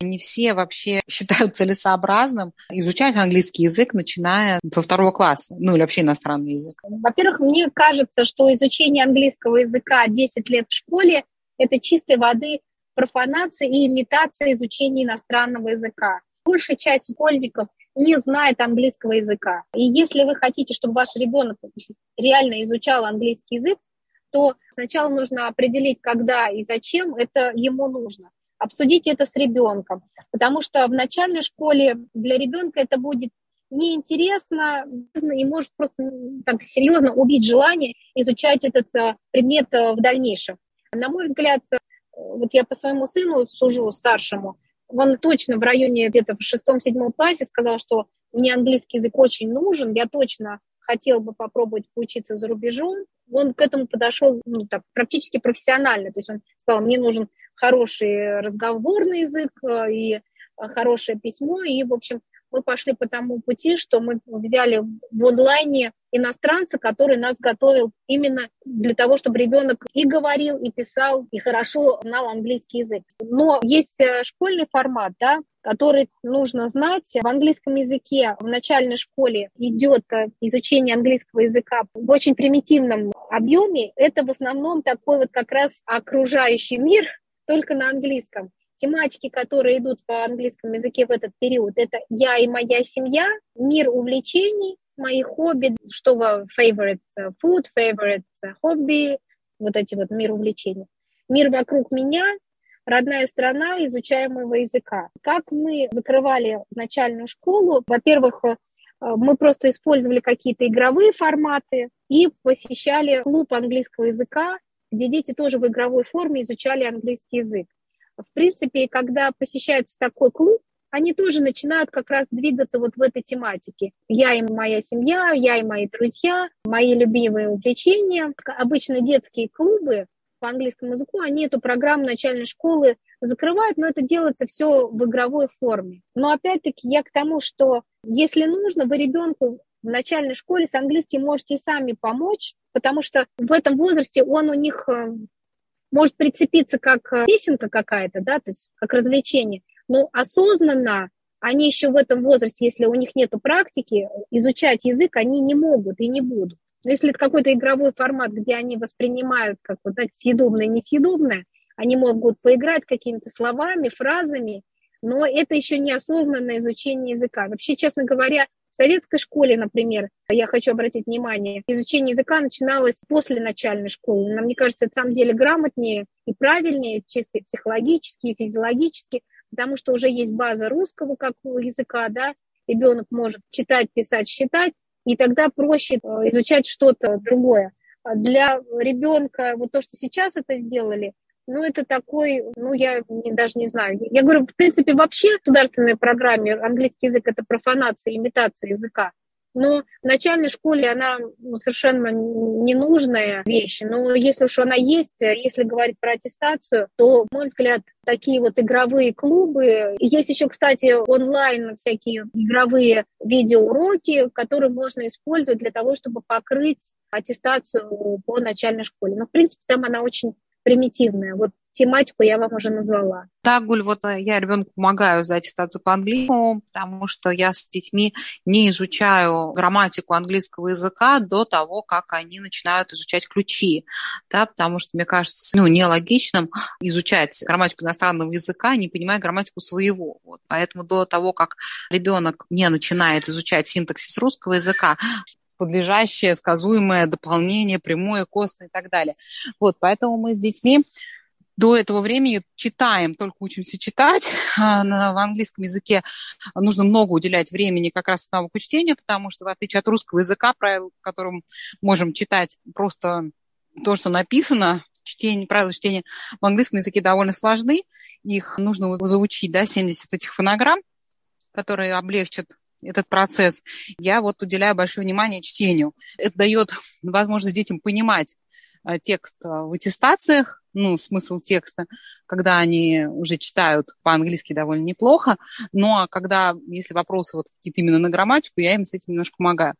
не все вообще [laughs] считают целесообразным изучать английский язык, начиная со второго класса, ну или вообще иностранный язык. Во-первых, мне кажется, что изучение английского языка 10 лет в школе – это чистой воды профанация и имитация изучения иностранного языка. Большая часть школьников – не знает английского языка. И если вы хотите, чтобы ваш ребенок реально изучал английский язык, то сначала нужно определить, когда и зачем это ему нужно. Обсудить это с ребенком, потому что в начальной школе для ребенка это будет неинтересно и может просто так, серьезно убить желание изучать этот э, предмет э, в дальнейшем. На мой взгляд, э, вот я по своему сыну сужу, старшему, он точно в районе где-то в шестом-седьмом классе сказал, что мне английский язык очень нужен, я точно хотел бы попробовать поучиться за рубежом. Он к этому подошел ну, так, практически профессионально. То есть он сказал, мне нужен хороший разговорный язык э, и хорошее письмо. И, в общем, мы пошли по тому пути, что мы взяли в онлайне иностранца, который нас готовил именно для того, чтобы ребенок и говорил, и писал, и хорошо знал английский язык. Но есть э, школьный формат, да, который нужно знать. В английском языке в начальной школе идет э, изучение английского языка в очень примитивном объеме. Это в основном такой вот как раз окружающий мир, [laughs] только на английском тематики, которые идут по английскому языке в этот период, это «я и моя семья», «мир увлечений», мои хобби, что favorite food, favorite hobby, вот эти вот мир увлечений. Мир вокруг меня, родная страна изучаемого языка. Как мы закрывали начальную школу? Во-первых, э, мы просто использовали какие-то игровые форматы и посещали клуб английского языка, где дети тоже в игровой форме изучали английский язык. В принципе, когда посещается такой клуб, они тоже начинают как раз двигаться вот в этой тематике. Я и моя семья, я и мои друзья, мои любимые увлечения. Обычно детские клубы по английскому языку, они эту программу начальной школы закрывают, но это делается все в игровой форме. Но опять-таки я к тому, что если нужно, вы ребенку в начальной школе с английским можете сами помочь, потому что в этом возрасте он у них э, может прицепиться как э, песенка какая-то, да, то есть как развлечение, но осознанно они еще в этом возрасте, если у них нет практики, изучать язык они не могут и не будут. Но если это какой-то игровой формат, где они воспринимают как вот так съедобное, несъедобное, они могут поиграть какими-то словами, фразами, но это еще неосознанное изучение языка. Вообще, честно говоря, в советской школе, например, я хочу обратить внимание, изучение языка начиналось после начальной школы. Нам, мне кажется, это на самом деле грамотнее и правильнее, чисто психологически, и физиологически, потому что уже есть база русского как языка, да, ребенок может читать, писать, считать, и тогда проще э, изучать что-то другое. А для ребенка, вот то, что сейчас это сделали, ну, это такой, ну, я не, даже не знаю. Я говорю, в принципе, вообще в государственной программе английский язык – это профанация, имитация языка. Но в начальной школе она ну, совершенно ненужная вещь. Но если уж она есть, если говорить про аттестацию, то, на мой взгляд, такие вот игровые клубы. Есть еще, кстати, онлайн всякие игровые видеоуроки, которые можно использовать для того, чтобы покрыть аттестацию по начальной школе. Но, в принципе, там она очень примитивная. Вот тематику я вам уже назвала. Да, Гуль, вот э, я ребенку помогаю сдать аттестацию по английскому, потому что я с детьми не изучаю грамматику английского языка до того, как они начинают изучать ключи, да, потому что, мне кажется, ну, нелогичным изучать грамматику иностранного языка, не понимая грамматику своего. Вот. Поэтому до того, как ребенок не начинает изучать синтаксис русского языка, подлежащее, сказуемое дополнение, прямое, костное и так далее. Вот, поэтому мы с детьми до этого времени читаем, только учимся читать. [laughs] А, в английском языке нужно много уделять времени как раз навыку чтения, потому что в отличие от русского языка, правил, которым можем читать просто то, что написано, чтение, правила чтения в английском языке довольно сложны. Их нужно заучить, да, 70 этих фонограмм, которые облегчат этот процесс. Я вот уделяю большое внимание чтению. Это дает возможность детям понимать э, текст э, в аттестациях, ну, смысл текста, когда они уже читают по-английски довольно неплохо, ну, а когда, если вопросы вот какие-то именно на грамматику, я им с этим немножко помогаю.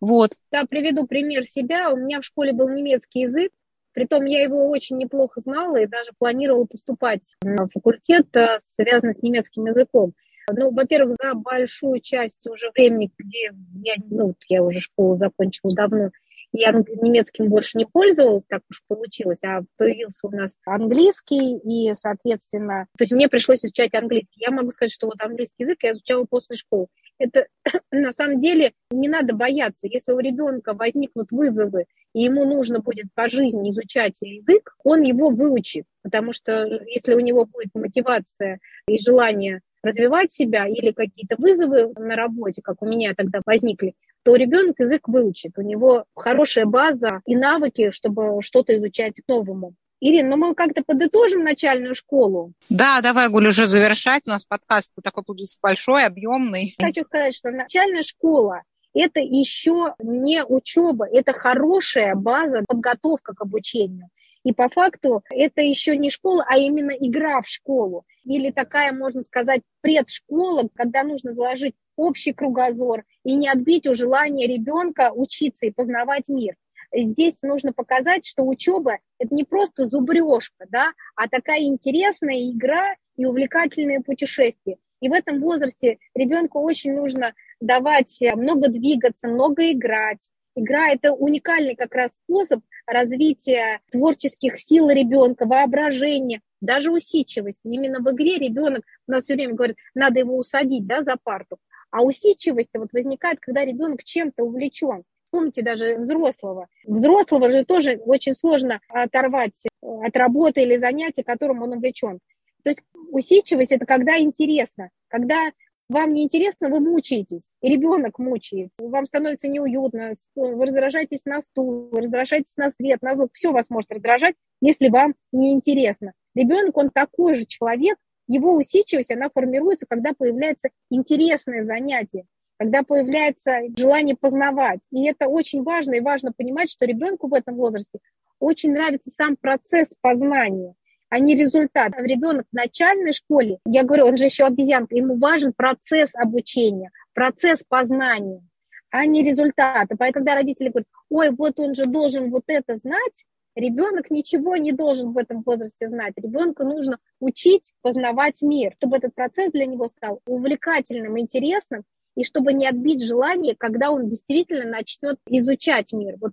Вот. Да, приведу пример себя. У меня в школе был немецкий язык, Притом я его очень неплохо знала и даже планировала поступать на факультет, э, связанный с немецким языком. Ну, во-первых, за большую часть уже времени, где я, ну, я уже школу закончила давно, я немецким больше не пользовалась, так уж получилось, а появился у нас английский, и, соответственно, то есть мне пришлось изучать английский. Я могу сказать, что вот английский язык я изучала после школы. Это [clears throat] на самом деле не надо бояться. Если у ребенка возникнут вызовы, и ему нужно будет по жизни изучать язык, он его выучит, потому что если у него будет мотивация и желание развивать себя или какие-то вызовы на работе, как у меня тогда возникли, то ребенок язык выучит. У него хорошая база и навыки, чтобы что-то изучать новому. Ирина, ну мы как-то подытожим начальную школу. Да, давай, Гуль, уже завершать. У нас подкаст такой получился большой, объемный. Хочу сказать, что начальная школа это еще не учеба, это хорошая база, подготовка к обучению. И по факту это еще не школа, а именно игра в школу. Или такая, можно сказать, предшкола, когда нужно заложить общий кругозор и не отбить у желания ребенка учиться и познавать мир. Здесь нужно показать, что учеба – это не просто зубрежка, да, а такая интересная игра и увлекательное путешествие. И в этом возрасте ребенку очень нужно давать много двигаться, много играть, Игра – это уникальный как раз способ развития творческих сил ребенка, воображения, даже усидчивости. Именно в игре ребенок, у нас все время говорит, надо его усадить да, за парту. А усидчивость вот возникает, когда ребенок чем-то увлечен. Помните даже взрослого. Взрослого же тоже очень сложно оторвать э, от работы или занятия, которым он увлечен. То есть усидчивость – это когда интересно, когда вам неинтересно, вы мучаетесь, и ребенок мучается, вам становится неуютно, вы раздражаетесь на стул, вы раздражаетесь на свет, на звук, все вас может раздражать, если вам неинтересно. Ребенок, он такой же человек, его усидчивость, она формируется, когда появляется интересное занятие, когда появляется желание познавать. И это очень важно, и важно понимать, что ребенку в этом возрасте очень нравится сам процесс познания а не результат. Ребенок в начальной школе, я говорю, он же еще обезьянка, ему важен процесс обучения, процесс познания, а не результат. Поэтому, когда родители говорят, ой, вот он же должен вот это знать, Ребенок ничего не должен в этом возрасте знать. Ребенку нужно учить познавать мир, чтобы этот процесс для него стал увлекательным, интересным, и чтобы не отбить желание, когда он действительно начнет изучать мир. Вот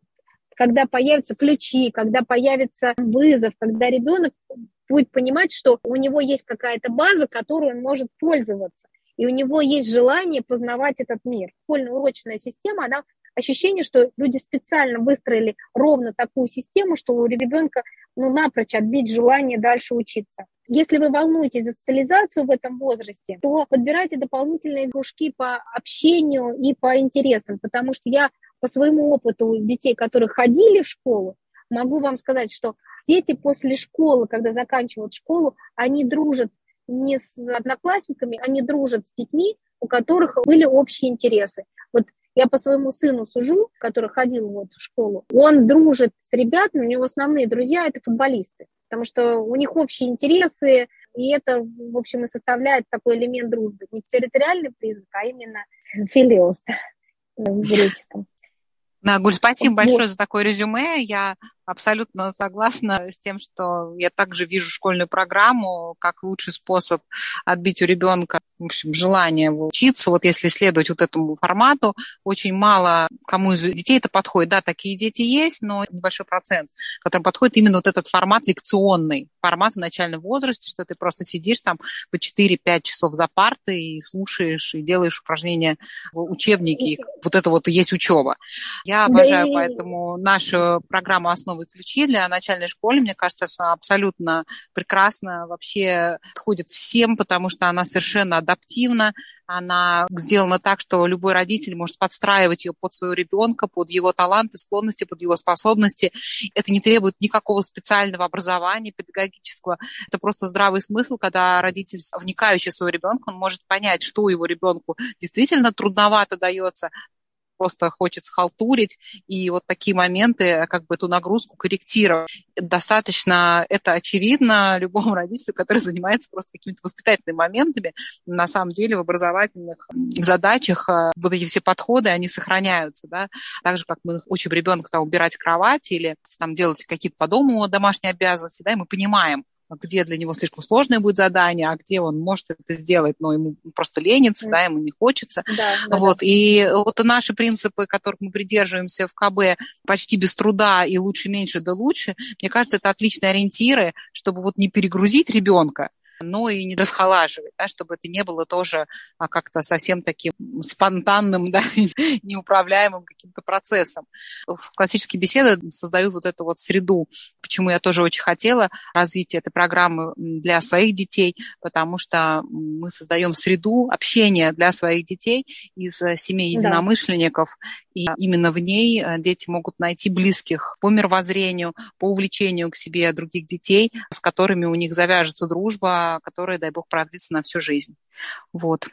когда появятся ключи, когда появится вызов, когда ребенок будет понимать, что у него есть какая-то база, которой он может пользоваться, и у него есть желание познавать этот мир. Школьно-урочная система, она ощущение, что люди специально выстроили ровно такую систему, что у ребенка ну, напрочь отбить желание дальше учиться. Если вы волнуетесь за социализацию в этом возрасте, то подбирайте дополнительные кружки по общению и по интересам, потому что я по своему опыту детей, которые ходили в школу, могу вам сказать, что дети после школы, когда заканчивают школу, они дружат не с одноклассниками, они дружат с детьми, у которых были общие интересы. Вот я по своему сыну сужу, который ходил вот в школу, он дружит с ребятами, у него основные друзья – это футболисты, потому что у них общие интересы, и это, в общем, и составляет такой элемент дружбы. Не территориальный признак, а именно филиост в греческом. Нагуль, спасибо большое за такое резюме. Я абсолютно согласна с тем, что я также вижу школьную программу как лучший способ отбить у ребенка в общем, желание учиться. Вот если следовать вот этому формату, очень мало кому из детей это подходит. Да, такие дети есть, но небольшой процент, которым подходит именно вот этот формат лекционный, формат в начальном возрасте, что ты просто сидишь там по 4-5 часов за партой и слушаешь, и делаешь упражнения в учебнике. Вот это вот и есть учеба. Я обожаю да, поэтому нашу программу «Основы ключи» для начальной школы. Мне кажется, она абсолютно прекрасно вообще подходит всем, потому что она совершенно адаптивна, она сделана так, что любой родитель может подстраивать ее под своего ребенка, под его таланты, склонности, под его способности. Это не требует никакого специального образования педагогического. Это просто здравый смысл, когда родитель, вникающий в своего ребенка, он может понять, что его ребенку действительно трудновато дается, просто хочет схалтурить, и вот такие моменты, как бы эту нагрузку корректировать. Достаточно это очевидно [laughs] любому родителю, который занимается просто какими-то воспитательными моментами. На самом деле в образовательных задачах э, вот эти все подходы, они сохраняются, да, так же, как мы учим ребенка там убирать кровать или там делать какие-то по дому домашние обязанности, да, и мы понимаем, где для него слишком сложное будет задание, а где он может это сделать, но ему просто ленится, mm. да, ему не хочется. Да, да, вот. Да. И вот наши принципы, которых мы придерживаемся в КБ почти без труда и лучше, меньше, да лучше, мне кажется, это отличные ориентиры, чтобы вот не перегрузить ребенка, но и не расхолаживать, да, чтобы это не было тоже а, как-то совсем таким спонтанным, да, [laughs] неуправляемым каким-то процессом. Классические беседы создают вот эту вот среду, почему я тоже очень хотела развить этой программы для своих детей, потому что мы создаем среду общения для своих детей из э, семей единомышленников, да. и именно в ней э, дети могут найти близких по мировоззрению, по увлечению к себе других детей, с которыми у них завяжется дружба, которая, дай бог, продлится на всю жизнь. Вот.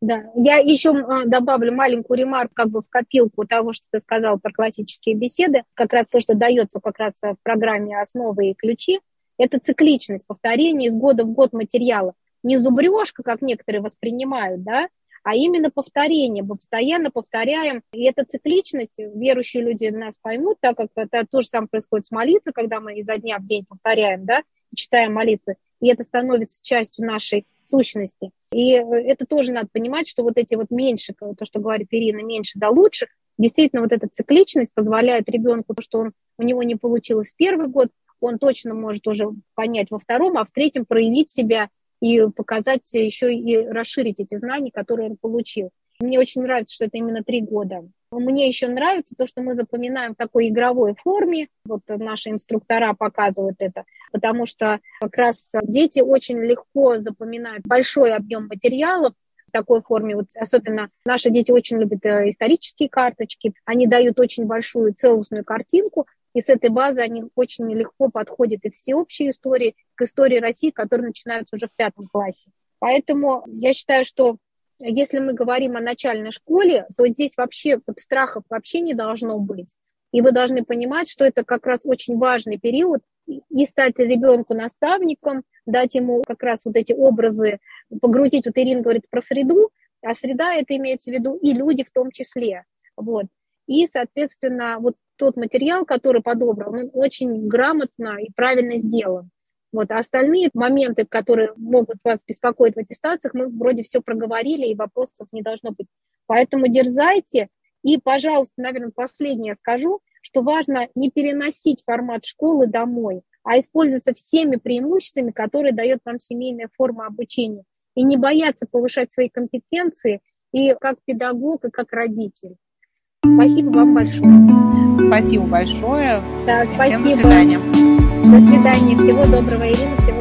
Да, я еще а, добавлю маленькую ремарку как бы в копилку того, что ты сказал про классические беседы. Как раз то, что дается как раз в программе «Основы и ключи», это цикличность, повторение из года в год материала. Не зубрежка, как некоторые воспринимают, да, а именно повторение. Мы постоянно повторяем. И эта цикличность, верующие люди нас поймут, так как это то же самое происходит с молитвой, когда мы изо дня в день повторяем, да, читаем молитвы и это становится частью нашей сущности. И э, это тоже надо понимать, что вот эти вот меньше, то, что говорит Ирина, меньше да лучше, действительно вот эта цикличность позволяет ребенку, то, что он, у него не получилось в первый год, он точно может уже понять во втором, а в третьем проявить себя и показать еще и расширить эти знания, которые он получил. Мне очень нравится, что это именно три года. Мне еще нравится то, что мы запоминаем в такой игровой форме. Вот наши инструктора показывают это, потому что как раз дети очень легко запоминают большой объем материалов, в такой форме. Вот особенно наши дети очень любят э, исторические карточки. Они дают очень большую целостную картинку, и с этой базы они очень легко подходят и всеобщей истории, к истории России, которая начинается уже в пятом классе. Поэтому я считаю, что если мы говорим о начальной школе, то здесь вообще страхов вообще не должно быть. И вы должны понимать, что это как раз очень важный период, и стать ребенку наставником, дать ему как раз вот эти образы, погрузить, вот Ирина говорит про среду, а среда это имеется в виду и люди в том числе. Вот. И, соответственно, вот тот материал, который подобран, он очень грамотно и правильно сделан. Вот, а остальные моменты, которые могут вас беспокоить в аттестациях, мы вроде все проговорили, и вопросов не должно быть. Поэтому дерзайте. И, пожалуйста, наверное, последнее скажу, что важно не переносить формат школы домой, а использоваться всеми преимуществами, которые дает вам семейная форма обучения. И не бояться повышать свои компетенции и как педагог, и как родитель. Спасибо вам большое. Спасибо большое. Да, Всем спасибо. до свидания. До свидания. Всего доброго, Ирина. Всего